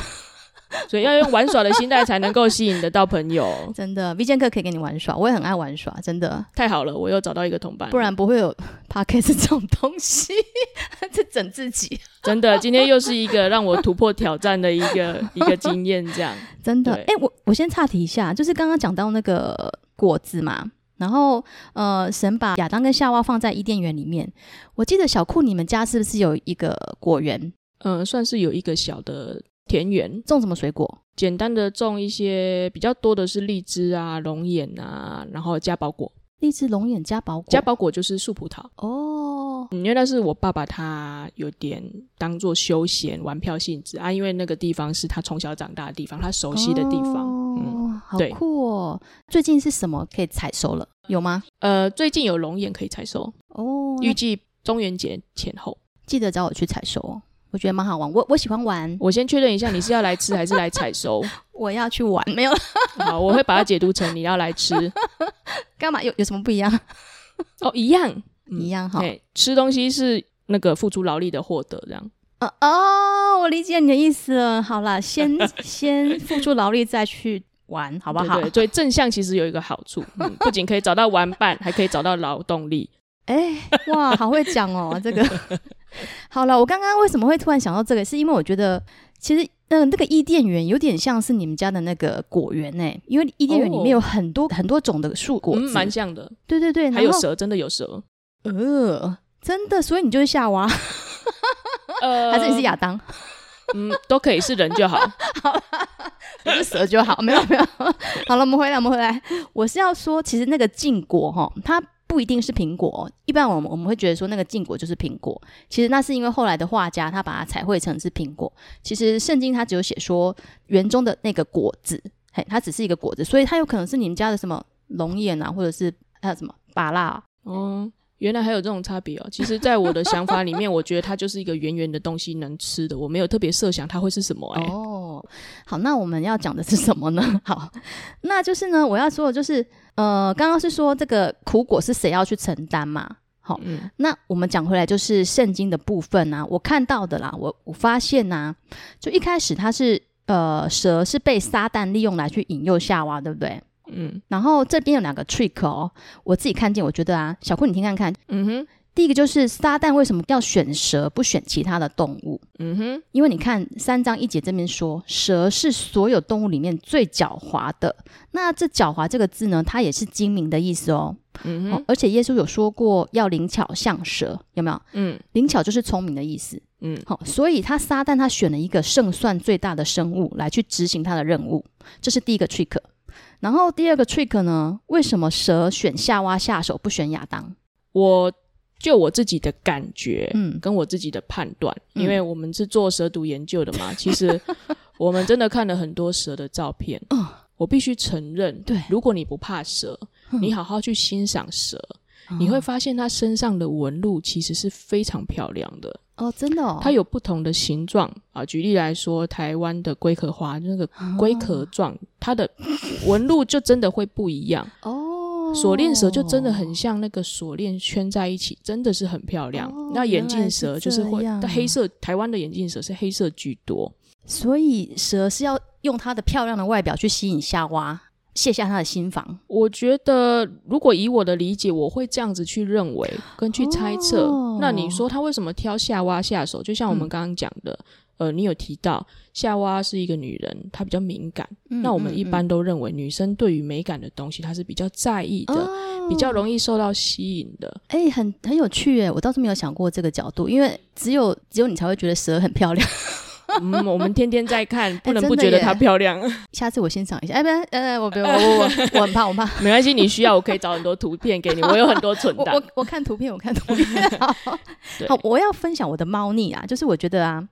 (laughs) 所以要用玩耍的心态才能够吸引得到朋友。(laughs) 真的，V 剑客可以跟你玩耍，我也很爱玩耍，真的。太好了，我又找到一个同伴，不然不会有 Podcast 这种东西，(laughs) 在整自己。真的，今天又是一个让我突破挑战的一个一个经验，这样。真的，哎、欸，我我先岔题一下，就是刚刚讲到那个果子嘛，然后呃，神把亚当跟夏娃放在伊甸园里面，我记得小库你们家是不是有一个果园？嗯、呃，算是有一个小的。田园种什么水果？简单的种一些，比较多的是荔枝啊、龙眼啊，然后加宝果。荔枝、龙眼、加宝果。加宝果就是树葡萄哦。因为那是我爸爸他有点当做休闲玩票性质啊，因为那个地方是他从小长大的地方，他熟悉的地方。哦，嗯、好酷哦！最近是什么可以采收了？有吗？呃，最近有龙眼可以采收哦，预计中元节前后，记得找我去采收哦。我觉得蛮好玩，我我喜欢玩。我先确认一下，你是要来吃还是来采收？(laughs) 我要去玩，没有。好，我会把它解读成你要来吃。(laughs) 干嘛？有有什么不一样？(laughs) 哦，一样，嗯、一样哈。吃东西是那个付出劳力的获得，这样。哦哦，我理解你的意思了。好啦，先先付出劳力再去玩，好不好？对，对，对，所以正向其实有一个好处，嗯、不仅可以找到玩伴，还可以找到劳动力。哎，哇，好会讲哦，(laughs) 这个。好了，我刚刚为什么会突然想到这个？是因为我觉得其实，嗯、呃，那个伊甸园有点像是你们家的那个果园呢，因为伊甸园里面有很多、哦、很多种的树果子，蛮、嗯、像的。对对对，还有蛇，真的有蛇。呃，真的，所以你就是夏娃，呃，(laughs) 还是你是亚当？嗯，都可以是人就好，(laughs) 好了，不是蛇就好。没有没有，好了，我们回来，我们回来。我是要说，其实那个禁果哈，它。不一定是苹果，一般我们我们会觉得说那个禁果就是苹果，其实那是因为后来的画家他把它彩绘成是苹果。其实圣经它只有写说园中的那个果子，嘿，它只是一个果子，所以它有可能是你们家的什么龙眼啊，或者是还有什么芭乐啊。哦，原来还有这种差别哦。其实，在我的想法里面，我觉得它就是一个圆圆的东西，能吃的，我没有特别设想它会是什么。哎，哦，好，那我们要讲的是什么呢？(laughs) 好，那就是呢，我要说的就是。呃，刚刚是说这个苦果是谁要去承担嘛？好，嗯，那我们讲回来就是圣经的部分啊，我看到的啦，我我发现呐、啊，就一开始它是呃蛇是被撒旦利用来去引诱夏娃，对不对？嗯，然后这边有两个 trick 哦，我自己看见，我觉得啊，小库你听看看，嗯哼。第一个就是撒旦为什么要选蛇不选其他的动物？嗯哼，因为你看三章一节这边说，蛇是所有动物里面最狡猾的。那这狡猾这个字呢，它也是精明的意思哦。嗯哼，哦，而且耶稣有说过要灵巧像蛇，有没有？嗯，灵巧就是聪明的意思。嗯，好，所以他撒旦他选了一个胜算最大的生物来去执行他的任务，这是第一个 trick。然后第二个 trick 呢，为什么蛇选夏娃下手不选亚当？我。就我自己的感觉，嗯，跟我自己的判断，嗯，因为我们是做蛇毒研究的嘛，(laughs) 其实我们真的看了很多蛇的照片。嗯，我必须承认，对，如果你不怕蛇，你好好去欣赏蛇，嗯，你会发现它身上的纹路其实是非常漂亮的。哦，真的哦，它有不同的形状啊。举例来说，台湾的龟壳花那个龟壳状，哦，它的纹路就真的会不一样。哦。锁链蛇就真的很像那个锁链圈在一起，真的是很漂亮。哦、那眼镜蛇就是会，但黑色台湾的眼镜蛇是黑色居多，所以蛇是要用它的漂亮的外表去吸引夏娃，卸下他的心防。我觉得，如果以我的理解，我会这样子去认为跟去猜测。哦、那你说他为什么挑夏娃下手？就像我们刚刚讲的。嗯呃，你有提到夏娃是一个女人，她比较敏感。嗯、那我们一般都认为女生对于美感的东西，她是比较在意的，哦、比较容易受到吸引的。哎、欸，很很有趣诶，我倒是没有想过这个角度，因为只有只有你才会觉得蛇很漂亮。嗯，我们天天在看，不能不觉得她漂亮。欸、下次我欣赏一下。哎、欸，不，呃，我不，我我我，我很怕，我很怕。没关系，你需要我可以找很多图片给你，我有很多存档。(laughs) 我我看图片，我看图片。好，(laughs) 好，我要分享我的猫腻啊，就是我觉得啊，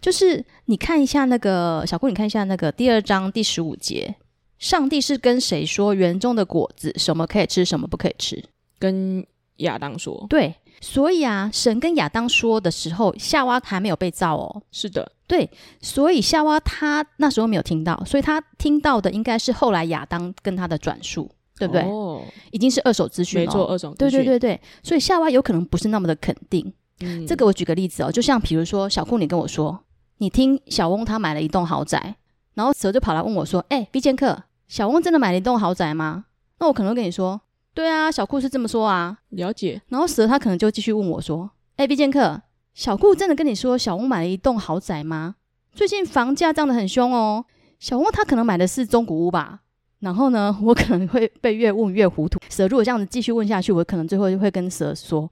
就是你看一下那个小顾，你看一下那个第二章第十五节，上帝是跟谁说园中的果子什么可以吃，什么不可以吃？跟亚当说。对。所以啊，神跟亚当说的时候，夏娃还没有被造哦。是的，对，所以夏娃她那时候没有听到，所以她听到的应该是后来亚当跟她的转述，对不对？哦，已经是二手资讯了，没错，二手资讯。对对对对，所以夏娃有可能不是那么的肯定。嗯，这个我举个例子哦，就像比如说小库，你跟我说，你听小翁他买了一栋豪宅，然后蛇就跑来问我说：“哎毕剑客，小翁真的买了一栋豪宅吗？”那我可能会跟你说。对啊，小顾是这么说啊，了解。然后蛇他可能就继续问我说：“哎，B 剑客，小顾真的跟你说小翁买了一栋豪宅吗？最近房价涨得很凶哦。小翁他可能买的是中古屋吧？然后呢，我可能会被越问越糊涂。蛇如果这样子继续问下去，我可能最后就会跟蛇说：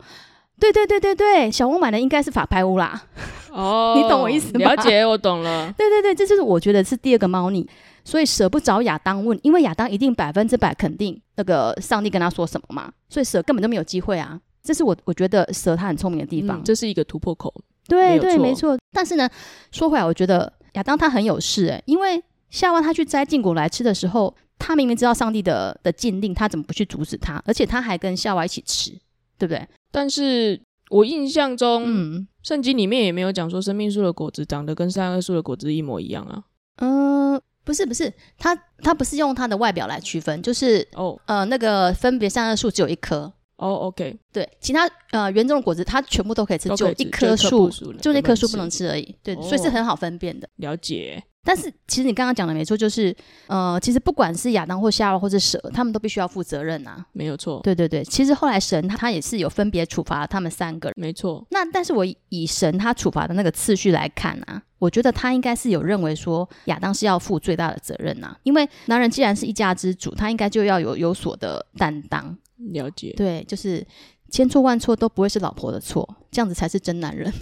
对对对对对，小翁买的应该是法拍屋啦。哦，你懂我意思吗？了解，我懂了。对对对，这就是我觉得是第二个猫腻。所以舍不找亚当问，因为亚当一定百分之百肯定那个上帝跟他说什么嘛，所以蛇根本就没有机会啊。这是我我觉得蛇他很聪明的地方，嗯，这是一个突破口。对对，没错。但是呢，说回来，我觉得亚当他很有事诶，因为夏娃他去摘禁果来吃的时候，他明明知道上帝的的禁令，他怎么不去阻止他？而且他还跟夏娃一起吃，对不对？但是我印象中，嗯，圣经里面也没有讲说生命树的果子长得跟善恶树的果子一模一样啊。嗯。不是不是，它它不是用它的外表来区分，就是哦，oh. 呃，那个分别善恶树只有一棵哦、oh,，OK，对，其他呃园中的果子它全部都可以吃，就一棵树，就那棵树不能吃而已，对，oh. 所以是很好分辨的。了解。但是其实你刚刚讲的没错，就是呃，其实不管是亚当或夏娃或是蛇，他们都必须要负责任呐、啊。没有错。对对对，其实后来神他他也是有分别处罚他们三个人。没错。那但是我以神他处罚的那个次序来看啊，我觉得他应该是有认为说亚当是要负最大的责任呐、啊，因为男人既然是一家之主，他应该就要有有所的担当。了解。对，就是千错万错都不会是老婆的错，这样子才是真男人。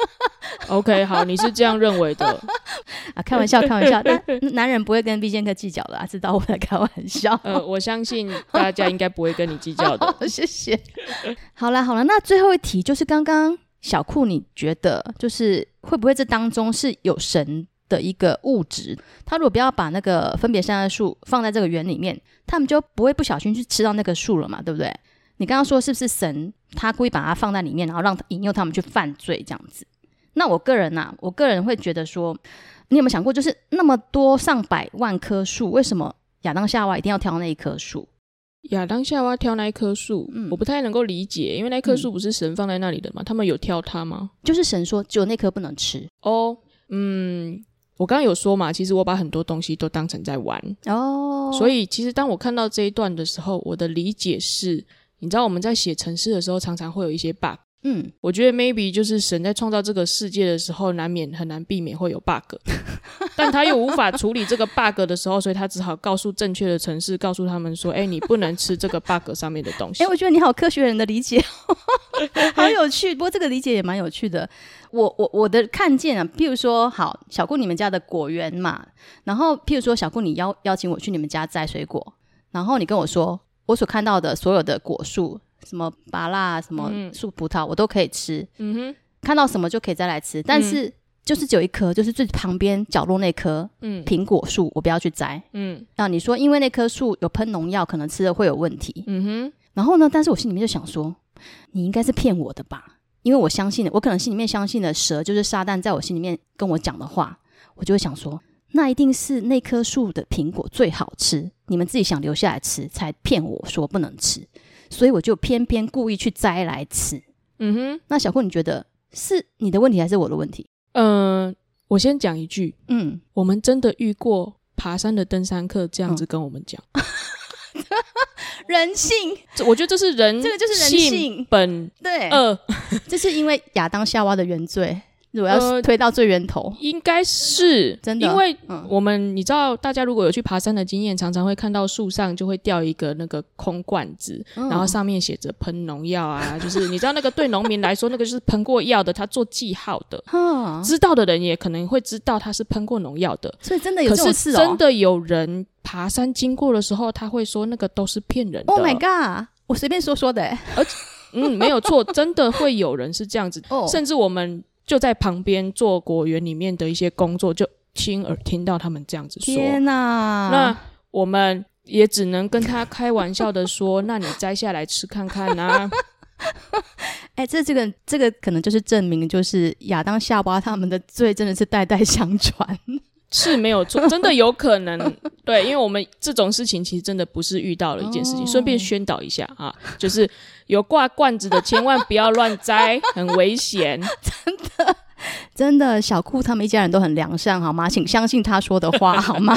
(laughs) OK，好，你是这样认为的 (laughs) 啊？开玩笑，(laughs) 开玩笑，但男人不会跟 V 剑客计较的啊，知道我在开玩笑。呃，我相信大家应该不会跟你计较的。谢谢。好了好了，那最后一题就是刚刚小库，你觉得就是会不会这当中是有神的一个物质？他如果不要把那个分别善恶树放在这个园里面，他们就不会不小心去吃到那个树了嘛？对不对？你刚刚说是不是神他故意把它放在里面，然后让引诱他们去犯罪这样子？那我个人呐、啊，我个人会觉得说，你有没有想过，就是那么多上百万棵树，为什么亚当夏娃一定要挑那一棵树？(laughs) 亚当夏娃挑那一棵树，嗯，我不太能够理解，因为那棵树不是神放在那里的嘛？嗯、他们有挑它吗？就是神说只有那棵不能吃哦。嗯，我刚刚有说嘛，其实我把很多东西都当成在玩哦，所以其实当我看到这一段的时候，我的理解是，你知道我们在写程式的时候，常常会有一些 bug。嗯，我觉得 maybe 就是神在创造这个世界的时候，难免很难避免会有 bug，(laughs) 但他又无法处理这个 bug 的时候，所以他只好告诉正确的城市，告诉他们说：“哎、欸，你不能吃这个 bug 上面的东西。”哎，我觉得你好科学人的理解，(laughs) 好有趣。不过这个理解也蛮有趣的。我我我的看见啊，譬如说，好小顾你们家的果园嘛，然后譬如说小顾你邀邀请我去你们家摘水果，然后你跟我说我所看到的所有的果树。什么芭乐，什么树葡萄，我都可以吃。嗯哼，看到什么就可以再来吃。但是就是只有一棵，就是最旁边角落那棵，嗯，苹果树，我不要去摘。嗯，那你说因为那棵树有喷农药，可能吃了会有问题。嗯哼，然后呢，但是我心里面就想说，你应该是骗我的吧？因为我相信，我可能心里面相信的蛇就是撒旦，在我心里面跟我讲的话，我就会想说，那一定是那棵树的苹果最好吃，你们自己想留下来吃，才骗我说不能吃。所以我就偏偏故意去摘来吃。嗯哼，那小库，你觉得是你的问题还是我的问题？嗯、呃，我先讲一句。嗯，我们真的遇过爬山的登山客这样子跟我们讲，嗯、(laughs) 人性。我觉得这是人，这个就是人性本对。呃，(laughs) 这是因为亚当夏娃的原罪。如果要推到最源头，呃、应该是真的，因为我们你知道，大家如果有去爬山的经验，常常会看到树上就会掉一个那个空罐子，嗯、然后上面写着喷农药啊，(laughs) 就是你知道那个对农民来说，那个就是喷过药的，他做记号的。嗯、知道的人也可能会知道他是喷过农药的，所以真的有这种事哦。真的有人爬山经过的时候，他会说那个都是骗人的。Oh my god！我随便说说的，而且嗯，没有错，真的会有人是这样子，(laughs) 哦、甚至我们。就在旁边做果园里面的一些工作，就亲耳听到他们这样子说。天哪！那我们也只能跟他开玩笑的说：“那你摘下来吃看看啊。(laughs) ”哎，这这个这个可能就是证明，就是亚当夏娃他们的罪真的是代代相传，是没有错，(laughs) 真的有可能。对，因为我们这种事情其实真的不是遇到了一件事情。哦、顺便宣导一下啊，就是有挂罐子的千万不要乱摘，(laughs) 很危险，真的。真的，小库他们一家人都很良善，好吗？请相信他说的话，好吗？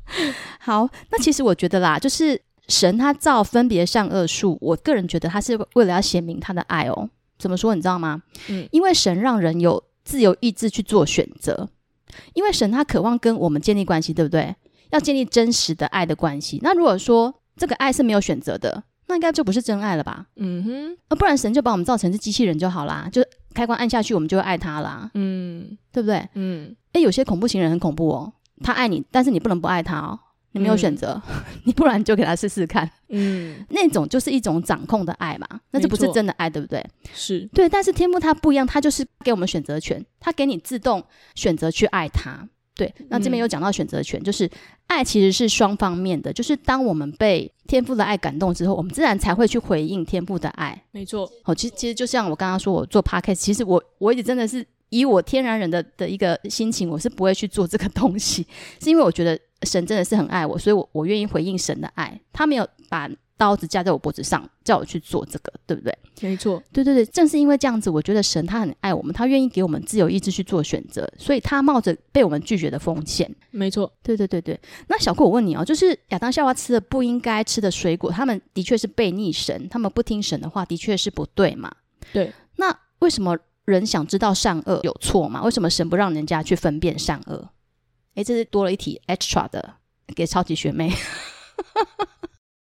(laughs) 好，那其实我觉得啦，就是神他造分别善恶树，我个人觉得他是为了要显明他的爱哦。怎么说？你知道吗？嗯，因为神让人有自由意志去做选择，因为神他渴望跟我们建立关系，对不对？要建立真实的爱的关系。那如果说这个爱是没有选择的，那应该就不是真爱了吧？嗯哼，那不然神就把我们造成是机器人就好啦，就。开关按下去，我们就会爱他啦。嗯，对不对？嗯，诶，有些恐怖情人很恐怖哦，他爱你，但是你不能不爱他哦，你没有选择，嗯、(laughs) 你不然你就给他试试看。嗯，那种就是一种掌控的爱嘛，那就不是真的爱，对不对？是对，但是天赋它不一样，它就是给我们选择权，它给你自动选择去爱他。对，那这边有讲到选择权，嗯、就是爱其实是双方面的，就是当我们被天赋的爱感动之后，我们自然才会去回应天赋的爱。没错，好，其实其实就像我刚刚说，我做 podcast，其实我我一直真的是以我天然人的的一个心情，我是不会去做这个东西，是因为我觉得神真的是很爱我，所以我我愿意回应神的爱，他没有把。刀子架在我脖子上，叫我去做这个，对不对？没错，对对对，正是因为这样子，我觉得神他很爱我们，他愿意给我们自由意志去做选择，所以他冒着被我们拒绝的风险。没错，对对对对。那小顾，我问你哦，就是亚当夏娃吃的不应该吃的水果，他们的确是悖逆神，他们不听神的话，的确是不对嘛？对。那为什么人想知道善恶有错吗？为什么神不让人家去分辨善恶？诶，这是多了一题 extra 的，给超级学妹。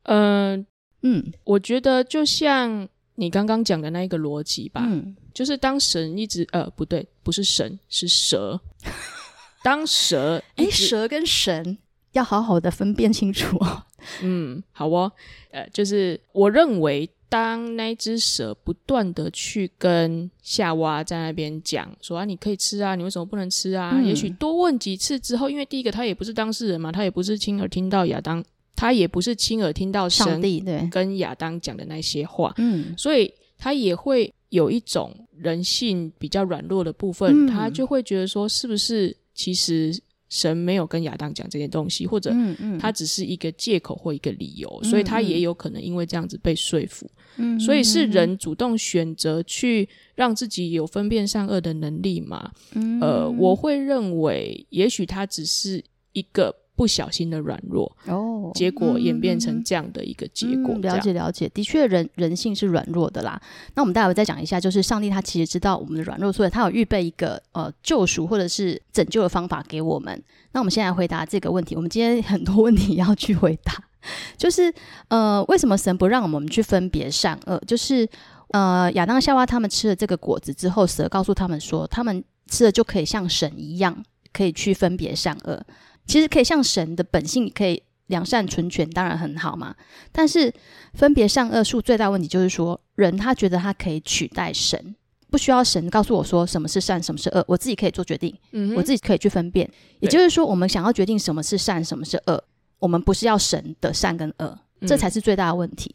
嗯、呃、嗯，我觉得就像你刚刚讲的那一个逻辑吧，嗯，就是当神一直呃不对，不是神是蛇，(laughs) 当蛇诶，蛇跟神要好好的分辨清楚哦。嗯，好哦，呃，就是我认为当那只蛇不断的去跟夏娃在那边讲说啊，你可以吃啊，你为什么不能吃啊？嗯、也许多问几次之后，因为第一个他也不是当事人嘛，他也不是亲耳听到亚当。他也不是亲耳听到上帝跟亚当讲的那些话，嗯，所以他也会有一种人性比较软弱的部分，嗯、他就会觉得说，是不是其实神没有跟亚当讲这些东西，或者他只是一个借口或一个理由，嗯、所以他也有可能因为这样子被说服，嗯，所以是人主动选择去让自己有分辨善恶的能力嘛？嗯，呃，我会认为，也许他只是一个。不小心的软弱哦，结果演变成这样的一个结果。了解了解，的确人人性是软弱的啦。那我们待会再讲一下，就是上帝他其实知道我们的软弱，所以他有预备一个呃救赎或者是拯救的方法给我们。那我们先来回答这个问题。我们今天很多问题要去回答，(laughs) 就是呃为什么神不让我们去分别善恶？就是呃亚当夏娃他们吃了这个果子之后，蛇告诉他们说，他们吃了就可以像神一样，可以去分别善恶。其实可以像神的本性，可以良善纯全，当然很好嘛。但是分别善恶树最大问题就是说，人他觉得他可以取代神，不需要神告诉我说什么是善，什么是恶，我自己可以做决定，嗯，我自己可以去分辨。也就是说，我们想要决定什么是善，什么是恶，我们不是要神的善跟恶，这才是最大的问题。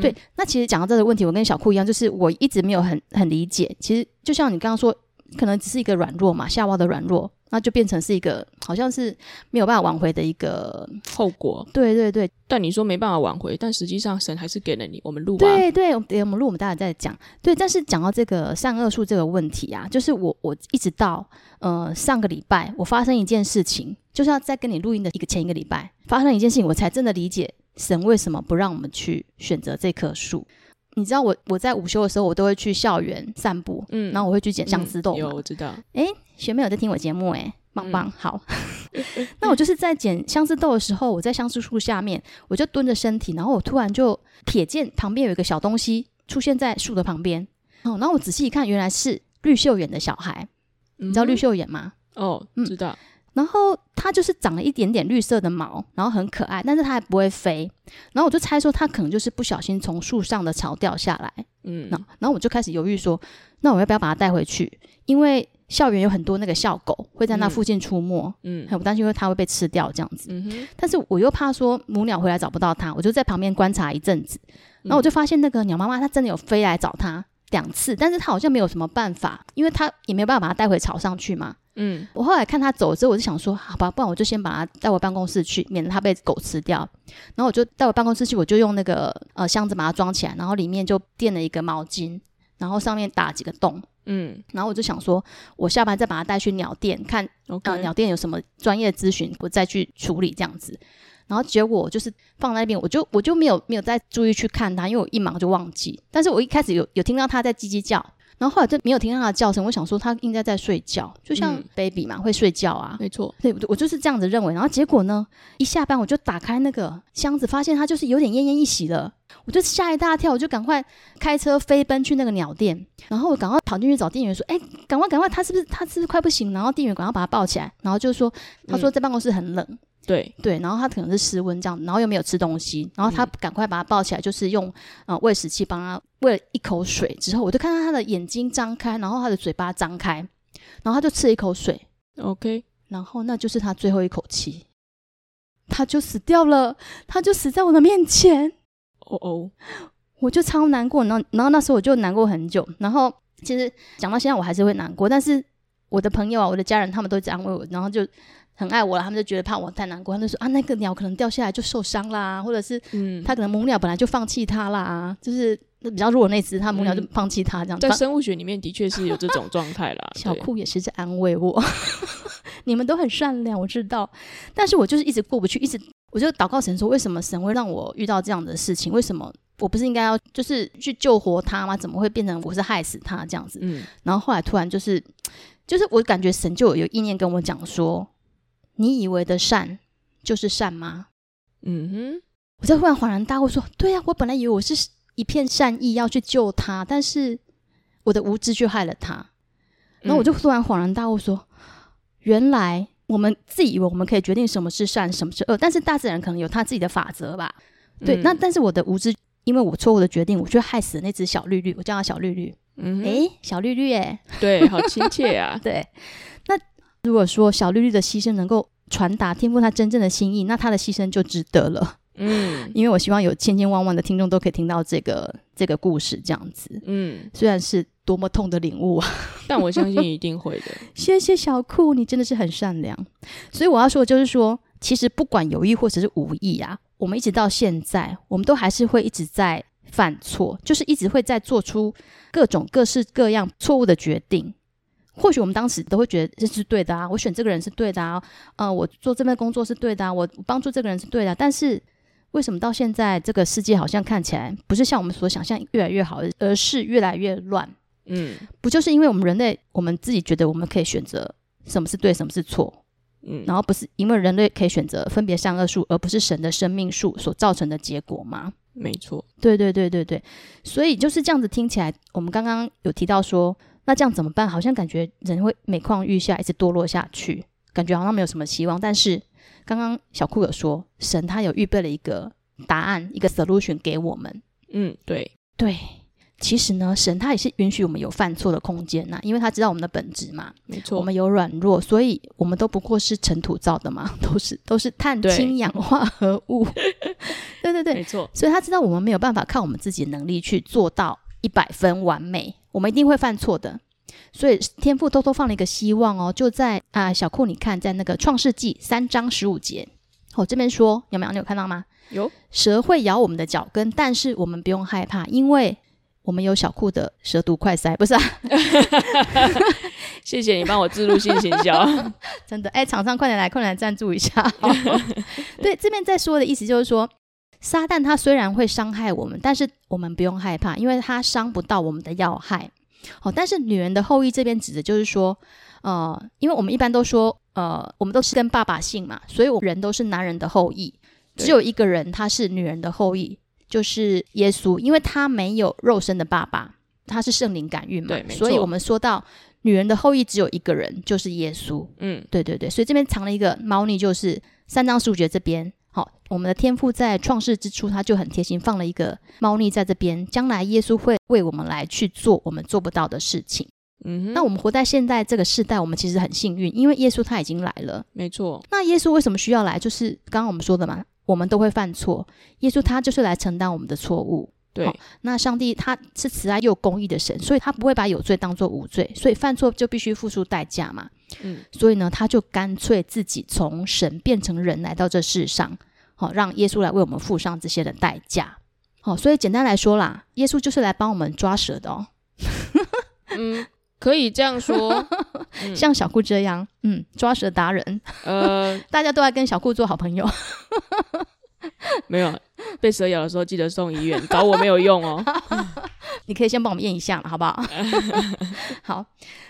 对。那其实讲到这个问题，我跟小库一样，就是我一直没有很很理解。其实就像你刚刚说，可能只是一个软弱嘛，夏娃的软弱。那就变成是一个好像是没有办法挽回的一个后果。对对对，但你说没办法挽回，但实际上神还是给了你我们录。对对，我们录，我们待会再讲。对，但是讲到这个善恶树这个问题啊，就是我我一直到呃上个礼拜，我发生一件事情，就是要在跟你录音的一个前一个礼拜发生一件事情，我才真的理解神为什么不让我们去选择这棵树。你知道我我在午休的时候，我都会去校园散步，嗯，然后我会去捡相思豆，嗯。有，我知道。哎，学妹有在听我节目，哎，棒棒。嗯、好，(laughs) 那我就是在捡相思豆的时候，我在相思树下面，我就蹲着身体，然后我突然就瞥见旁边有一个小东西出现在树的旁边。哦，然后我仔细一看，原来是绿秀眼的小孩。嗯、你知道绿秀眼吗？哦，嗯知道。嗯然后它就是长了一点点绿色的毛，然后很可爱，但是它还不会飞。然后我就猜说，它可能就是不小心从树上的巢掉下来。嗯，那然后我就开始犹豫说，那我要不要把它带回去？因为校园有很多那个校狗会在那附近出没。嗯，很担心，因为它会被吃掉这样子。嗯哼。但是我又怕说母鸟回来找不到它，我就在旁边观察一阵子。然后我就发现那个鸟妈妈它真的有飞来找它，两次，但是它好像没有什么办法，因为它也没有办法把它带回巢上去嘛。嗯，我后来看他走之后，我就想说，好吧，不然我就先把他带回办公室去，免得他被狗吃掉。然后我就带我办公室去，我就用那个呃箱子把它装起来，然后里面就垫了一个毛巾，然后上面打几个洞。嗯，然后我就想说，我下班再把它带去鸟店看.呃，鸟店有什么专业咨询，我再去处理这样子。然后结果就是放在那边，我就我就没有没有再注意去看它，因为我一忙就忘记。但是我一开始有有听到它在叽叽叫，然后后来就没有听到他的叫声。我想说他应该在睡觉，就像 baby 嘛，嗯、会睡觉啊。没错，对，我就是这样子认为。然后结果呢，一下班我就打开那个箱子，发现他就是有点奄奄一息了。我就吓一大跳，我就赶快开车飞奔去那个鸟店，然后我赶快跑进去找店员说：“哎，赶快赶快，他是不是他是不是快不行？”然后店员赶快把他抱起来，然后就说：“他说在办公室很冷。嗯”对。对，然后他可能是失温这样，然后又没有吃东西，然后他赶快把他抱起来，就是用呃喂食器帮他喂了一口水之后，我就看到他的眼睛张开，然后他的嘴巴张开，然后他就吃了一口水，OK，然后那就是他最后一口气，他就死掉了，他就死在我的面前，哦哦，我就超难过，然后然后那时候我就难过很久，然后其实讲到现在我还是会难过，但是我的朋友啊，我的家人他们都在安慰我，然后就。很爱我了，他们就觉得怕我太难过，他们就说啊，那个鸟可能掉下来就受伤啦，或者是嗯，他可能母鸟本来就放弃它啦，就是比较弱的那只，它母鸟就放弃它这样。在生物学里面的确是有这种状态啦。(laughs) 小酷也是在安慰我，(laughs) 你们都很善良，我知道，但是我就是一直过不去，一直我就祷告神说，为什么神会让我遇到这样的事情？为什么我不是应该要就是去救活他吗？怎么会变成我是害死他这样子？嗯，然后后来突然就是就是我感觉神就有有意念跟我讲说。你以为的善就是善吗？嗯哼，我在忽然恍然大悟，说：“对呀、啊，我本来以为我是一片善意要去救他，但是我的无知却害了他。”然后我就突然恍然大悟，说：“原来我们自己以为我们可以决定什么是善，什么是恶，但是大自然可能有他自己的法则吧？对，嗯、那但是我的无知，因为我错误的决定，我却害死了那只小绿绿，我叫它小绿绿。嗯哼，诶，小绿绿，哎，对，好亲切啊，(laughs) 对，那。”如果说小绿绿的牺牲能够传达天父他真正的心意，那他的牺牲就值得了。嗯，因为我希望有千千万万的听众都可以听到这个这个故事，这样子。嗯，虽然是多么痛的领悟啊，但我相信一定会的。(laughs) 谢谢小酷，你真的是很善良。所以我要说的就是说，其实不管有意或者是无意啊，我们一直到现在，我们都还是会一直在犯错，就是一直会在做出各种各式各样错误的决定。或许我们当时都会觉得这是对的啊，我选这个人是对的啊，呃，我做这份工作是对的啊，我帮助这个人是对的啊。但是为什么到现在这个世界好像看起来不是像我们所想象越来越好，而是越来越乱？嗯，不就是因为我们人类我们自己觉得我们可以选择什么是对，什么是错？嗯，然后不是因为人类可以选择分别善恶树，而不是神的生命树所造成的结果吗？没错，对对对对对，所以就是这样子听起来，我们刚刚有提到说。那这样怎么办？好像感觉人会每况愈下，一直堕落下去，感觉好像没有什么希望。但是刚刚小库有说，神他有预备了一个答案，一个 solution 给我们。嗯，对对，其实呢，神他也是允许我们有犯错的空间呐，因为他知道我们的本质嘛。没错，我们有软弱，所以我们都不过是尘土造的嘛，都是都是碳、氢、氧化合物。对 (laughs) 对对，没错。所以他知道我们没有办法靠我们自己的能力去做到一百分完美。我们一定会犯错的，所以天父偷偷放了一个希望哦，就在啊小库，你看在那个创世纪三章十五节，我、哦、这边说有没有？你有看到吗？有。蛇会咬我们的脚跟，但是我们不用害怕，因为我们有小库的蛇毒快塞，不是、啊？(laughs) 谢谢你帮我置入性行销，(laughs) 真的哎，厂商快点来，快点来赞助一下。(laughs) 对，这边在说的意思就是说。撒旦他虽然会伤害我们，但是我们不用害怕，因为他伤不到我们的要害。哦，但是女人的后裔这边指的就是说，呃，因为我们一般都说，呃，我们都是跟爸爸姓嘛，所以我们人都是男人的后裔。只有一个人他是女人的后裔，就是耶稣，因为他没有肉身的爸爸，他是圣灵感孕嘛，对，没错。所以我们说到女人的后裔只有一个人，就是耶稣。嗯，对对对，所以这边藏了一个猫腻，就是三章十五节这边。好，我们的天父在创世之初，他就很贴心，放了一个猫腻在这边。将来耶稣会为我们来去做我们做不到的事情。嗯，那我们活在现在这个时代，我们其实很幸运，因为耶稣他已经来了。没错。那耶稣为什么需要来？就是刚刚我们说的嘛，我们都会犯错，耶稣他就是来承担我们的错误。对，那上帝他是慈爱又公义的神，所以他不会把有罪当做无罪，所以犯错就必须付出代价嘛。嗯，所以呢，他就干脆自己从神变成人来到这世上，好、哦，让耶稣来为我们付上这些的代价。好、哦，所以简单来说啦，耶稣就是来帮我们抓蛇的哦。嗯，可以这样说，(laughs) 嗯、像小顾这样，嗯，抓蛇达人。呃，大家都来跟小顾做好朋友。(laughs) 没有被蛇咬的时候，记得送医院，找我没有用哦。(laughs) 你可以先帮我们验一下嘛，好不好？好，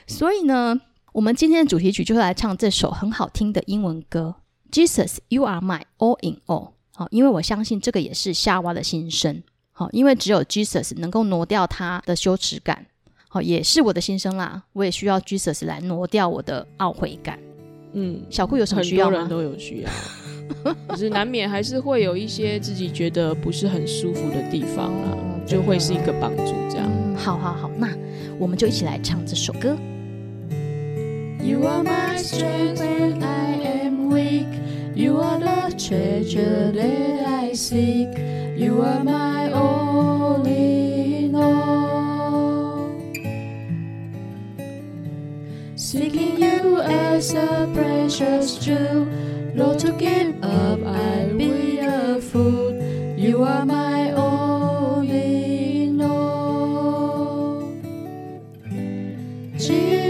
所以呢，我们今天的主题曲就是来唱这首很好听的英文歌，Jesus, You Are My All in All。好，因为我相信这个也是夏娃的心声。好，因为只有 Jesus 能够挪掉他的羞耻感。好，也是我的心声啦。我也需要 Jesus 来挪掉我的懊悔感。嗯，小顾有什么需要吗？很多人都有需要。(laughs) 可是难免还是会有一些自己觉得不是很舒服的地方啊，哦、就会是一个帮助这样。嗯、好好好，那我们就一起来唱这首歌。You are my strength when I am weak. You are the treasure that I seek. You are my all in all. Seeking you as a precious jewel. Lord, to give up, I'll be a fool. You are my all in all. Jesus,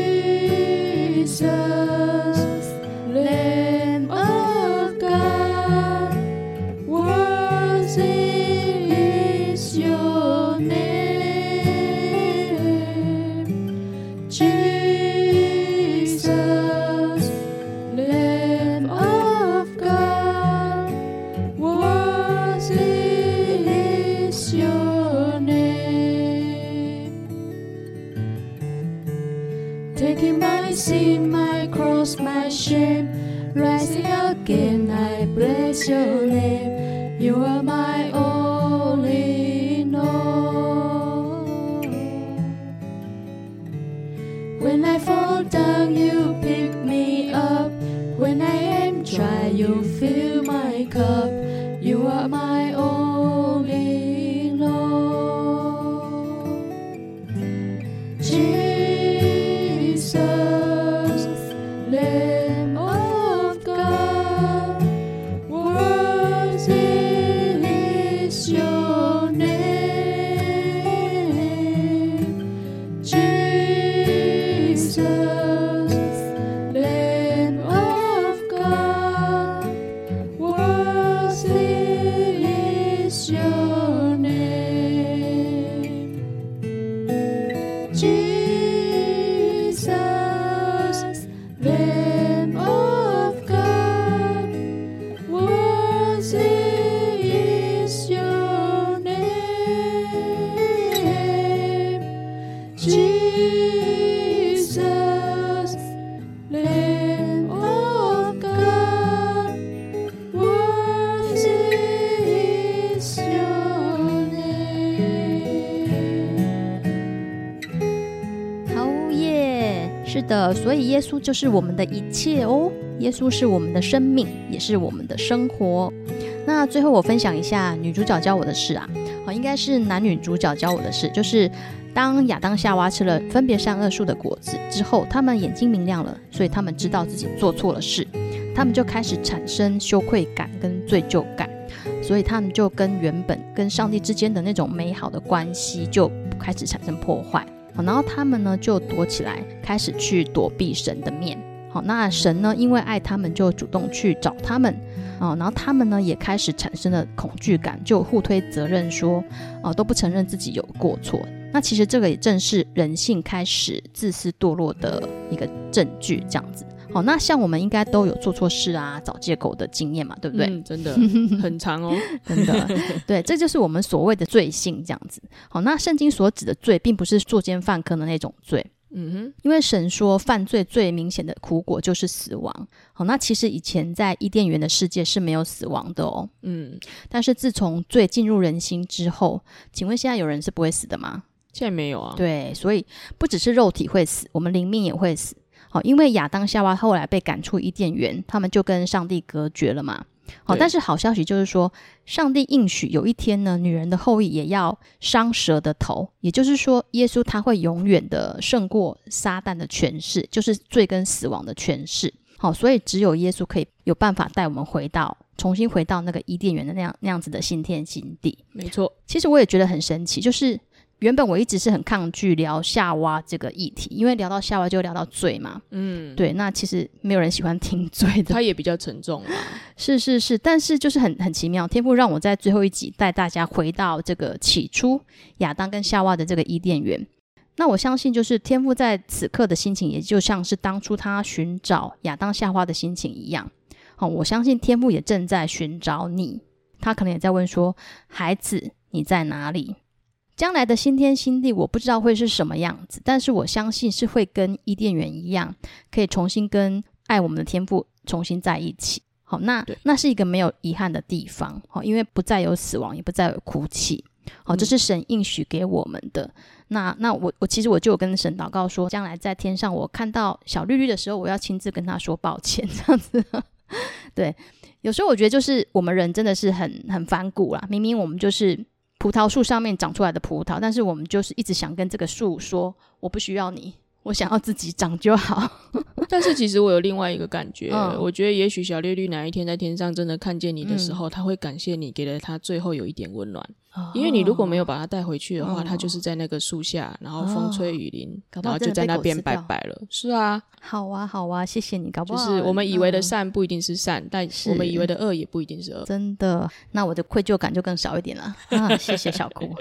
耶稣就是我们的一切哦。耶稣是我们的生命，也是我们的生活。那最后我分享一下女主角教我的事啊，好，应该是男女主角教我的事，就是当亚当夏娃吃了分别善恶树的果子之后，他们眼睛明亮了，所以他们知道自己做错了事，他们就开始产生羞愧感跟罪疚感，所以他们就跟原本跟上帝之间的那种美好的关系就开始产生破坏。然后他们呢就躲起来，开始去躲避神的面。好，那神呢因为爱他们，就主动去找他们。哦，然后他们呢也开始产生了恐惧感，就互推责任说，哦都不承认自己有过错。那其实这个也正是人性开始自私堕落的一个证据，这样子。好，那像我们应该都有做错事啊、找借口的经验嘛，对不对？嗯，真的 (laughs) 很长哦，真的。(laughs) 对，这就是我们所谓的罪性，这样子。好，那圣经所指的罪，并不是作奸犯科的那种罪。嗯哼，因为神说犯罪最明显的苦果就是死亡。好，那其实以前在伊甸园的世界是没有死亡的哦。嗯，但是自从罪进入人心之后，请问现在有人是不会死的吗？现在没有啊。对，所以不只是肉体会死，我们灵命也会死。好，因为亚当夏娃后来被赶出伊甸园，他们就跟上帝隔绝了嘛。好，但是好消息就是说，上帝应许有一天呢，女人的后裔也要伤蛇的头，也就是说，耶稣他会永远的胜过撒旦的权势，就是罪跟死亡的权势。好，所以只有耶稣可以有办法带我们回到，重新回到那个伊甸园的那样那样子的新天新地。没错，其实我也觉得很神奇，就是。原本我一直是很抗拒聊夏娃这个议题，因为聊到夏娃就聊到罪嘛。嗯，对，那其实没有人喜欢听罪的，它也比较沉重嘛。(laughs) 是是是，但是就是很很奇妙，天赋让我在最后一集带大家回到这个起初亚当跟夏娃的这个伊甸园。那我相信，就是天赋在此刻的心情，也就像是当初他寻找亚当夏娃的心情一样。好，我相信天赋也正在寻找你，他可能也在问说：“孩子，你在哪里？”将来的新天新地，我不知道会是什么样子，但是我相信是会跟伊甸园一样，可以重新跟爱我们的天赋重新在一起。好，那那是一个没有遗憾的地方，好，因为不再有死亡，也不再有哭泣。好，这是神应许给我们的。嗯、那那我我其实我就有跟神祷告说，将来在天上我看到小绿绿的时候，我要亲自跟他说抱歉，这样子。(laughs) 对，有时候我觉得就是我们人真的是很很反骨啦，明明我们就是。葡萄树上面长出来的葡萄，但是我们就是一直想跟这个树说，我不需要你。我想要自己长就好，(laughs) 但是其实我有另外一个感觉，嗯、我觉得也许小绿绿哪一天在天上真的看见你的时候，嗯、他会感谢你给了他最后有一点温暖，哦、因为你如果没有把他带回去的话，哦、他就是在那个树下，然后风吹雨淋，哦、然后就在那边拜拜了。是啊，好啊，好啊，谢谢你，搞不好就是我们以为的善不一定是善，嗯、但我们以为的恶也不一定是恶，真的。那我的愧疚感就更少一点了。啊！谢谢小姑。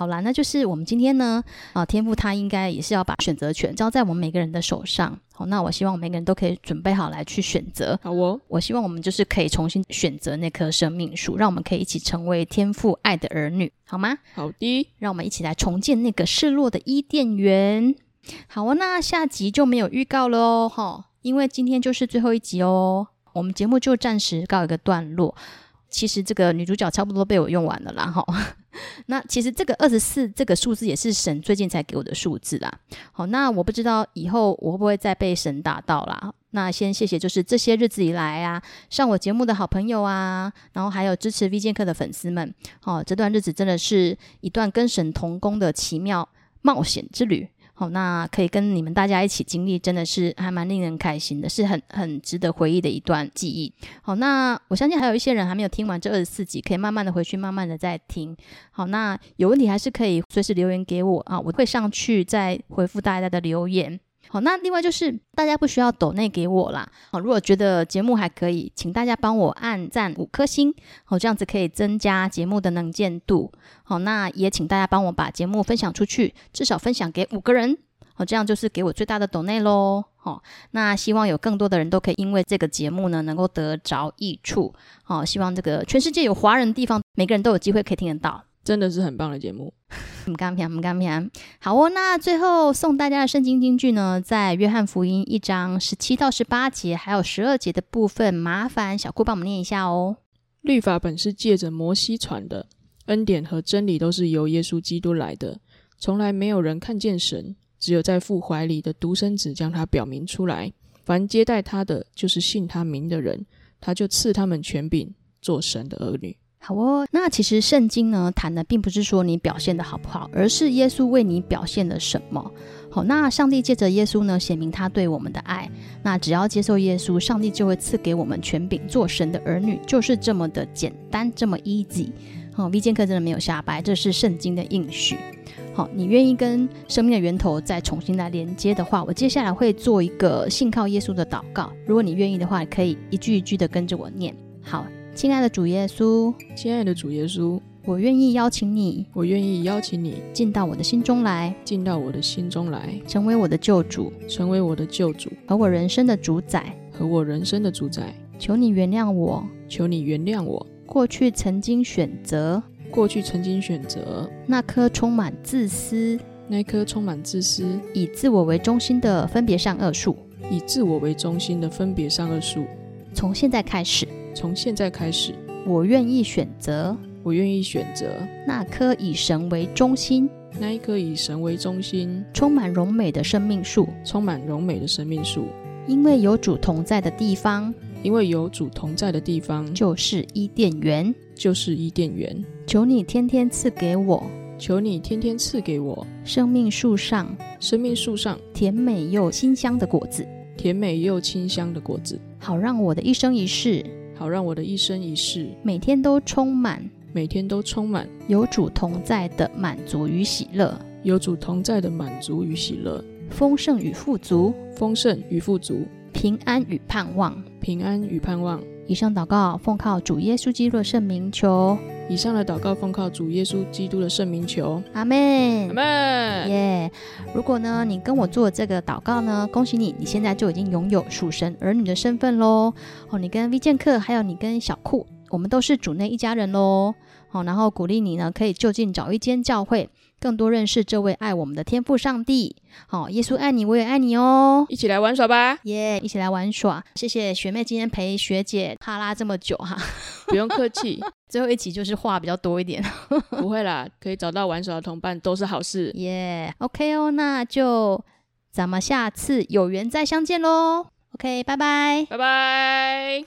好啦，那就是我们今天呢，啊，天赋他应该也是要把选择权交在我们每个人的手上。好，那我希望每个人都可以准备好来去选择。好哦，我希望我们就是可以重新选择那棵生命树，让我们可以一起成为天赋爱的儿女，好吗？好的，让我们一起来重建那个失落的伊甸园。好哦，那下集就没有预告了哦，哈，因为今天就是最后一集哦，我们节目就暂时告一个段落。其实这个女主角差不多被我用完了啦，哈。(laughs) 那其实这个二十四这个数字也是神最近才给我的数字啦。好，那我不知道以后我会不会再被神打到啦。那先谢谢，就是这些日子以来啊，上我节目的好朋友啊，然后还有支持 V 健客的粉丝们。哦，这段日子真的是一段跟神同工的奇妙冒险之旅。好，那可以跟你们大家一起经历，真的是还蛮令人开心的，是很很值得回忆的一段记忆。好，那我相信还有一些人还没有听完这二十四集，可以慢慢的回去，慢慢的再听。好，那有问题还是可以随时留言给我啊，我会上去再回复大家的留言。好，那另外就是大家不需要抖内给我啦。好，如果觉得节目还可以，请大家帮我按赞五颗星。好，这样子可以增加节目的能见度。好，那也请大家帮我把节目分享出去，至少分享给五个人。好，这样就是给我最大的抖内喽。好，那希望有更多的人都可以因为这个节目呢，能够得着益处。好，希望这个全世界有华人的地方，每个人都有机会可以听得到。真的是很棒的节目，唔干平，唔干平。好哦，那最后送大家的圣经金句呢，在约翰福音一章十七到十八节，还有十二节的部分，麻烦小库帮我们念一下哦。律法本是借着摩西传的，恩典和真理都是由耶稣基督来的。从来没有人看见神，只有在父怀里的独生子将他表明出来。凡接待他的，就是信他名的人，他就赐他们权柄，做神的儿女。好哦，那其实圣经呢，谈的并不是说你表现的好不好，而是耶稣为你表现了什么。好，那上帝借着耶稣呢，显明他对我们的爱。那只要接受耶稣，上帝就会赐给我们权柄，做神的儿女，就是这么的简单，这么 easy。好，V 剑客真的没有瞎掰，这是圣经的应许。好，你愿意跟生命的源头再重新来连接的话，我接下来会做一个信靠耶稣的祷告。如果你愿意的话，可以一句一句的跟着我念。好。亲爱的主耶稣，亲爱的主耶稣，我愿意邀请你，我愿意邀请你进到我的心中来，进到我的心中来，成为我的救主，成为我的救主和我人生的主宰，和我人生的主宰。求你原谅我，求你原谅我，过去曾经选择，过去曾经选择那颗充满自私，那颗充满自私，以自我为中心的分别善恶树，以自我为中心的分别善恶树。从现在开始。从现在开始，我愿意选择，我愿意选择。那棵以神为中心，那一棵以神为中心，充满荣美的生命树，充满荣美的生命树。因为有主同在的地方，因为有主同在的地方。就是伊甸园，就是伊甸园。求你天天赐给我，求你天天赐给我。生命树上，生命树上。甜美又清香的果子，甜美又清香的果子，好让我的一生一世，好让我的一生一世每天都充满，每天都充满有主同在的满足与喜乐，有主同在的满足与喜乐，丰盛与富足，丰盛与富足。平安与盼望，平安与盼望。以上祷告奉靠主耶稣基督的圣名求。以上的祷告奉靠主耶稣基督的圣名求。阿门。阿门。耶！如果呢，你跟我做这个祷告呢，恭喜你，你现在就已经拥有属神儿女的身份喽。哦，你跟 V 剑客，还有你跟小库，我们都是主内一家人喽。哦，然后鼓励你呢，可以就近找一间教会。更多认识这位爱我们的天父上帝，好，耶稣爱你，我也爱你哦，一起来玩耍吧，耶！Yeah, 一起来玩耍，谢谢学妹今天陪学姐哈拉这么久哈，不用客气，(laughs) 最后一集就是话比较多一点，(laughs) 不会啦，可以找到玩耍的同伴都是好事，耶、yeah,！OK 哦，那就咱们下次有缘再相见喽，OK，拜拜，拜拜。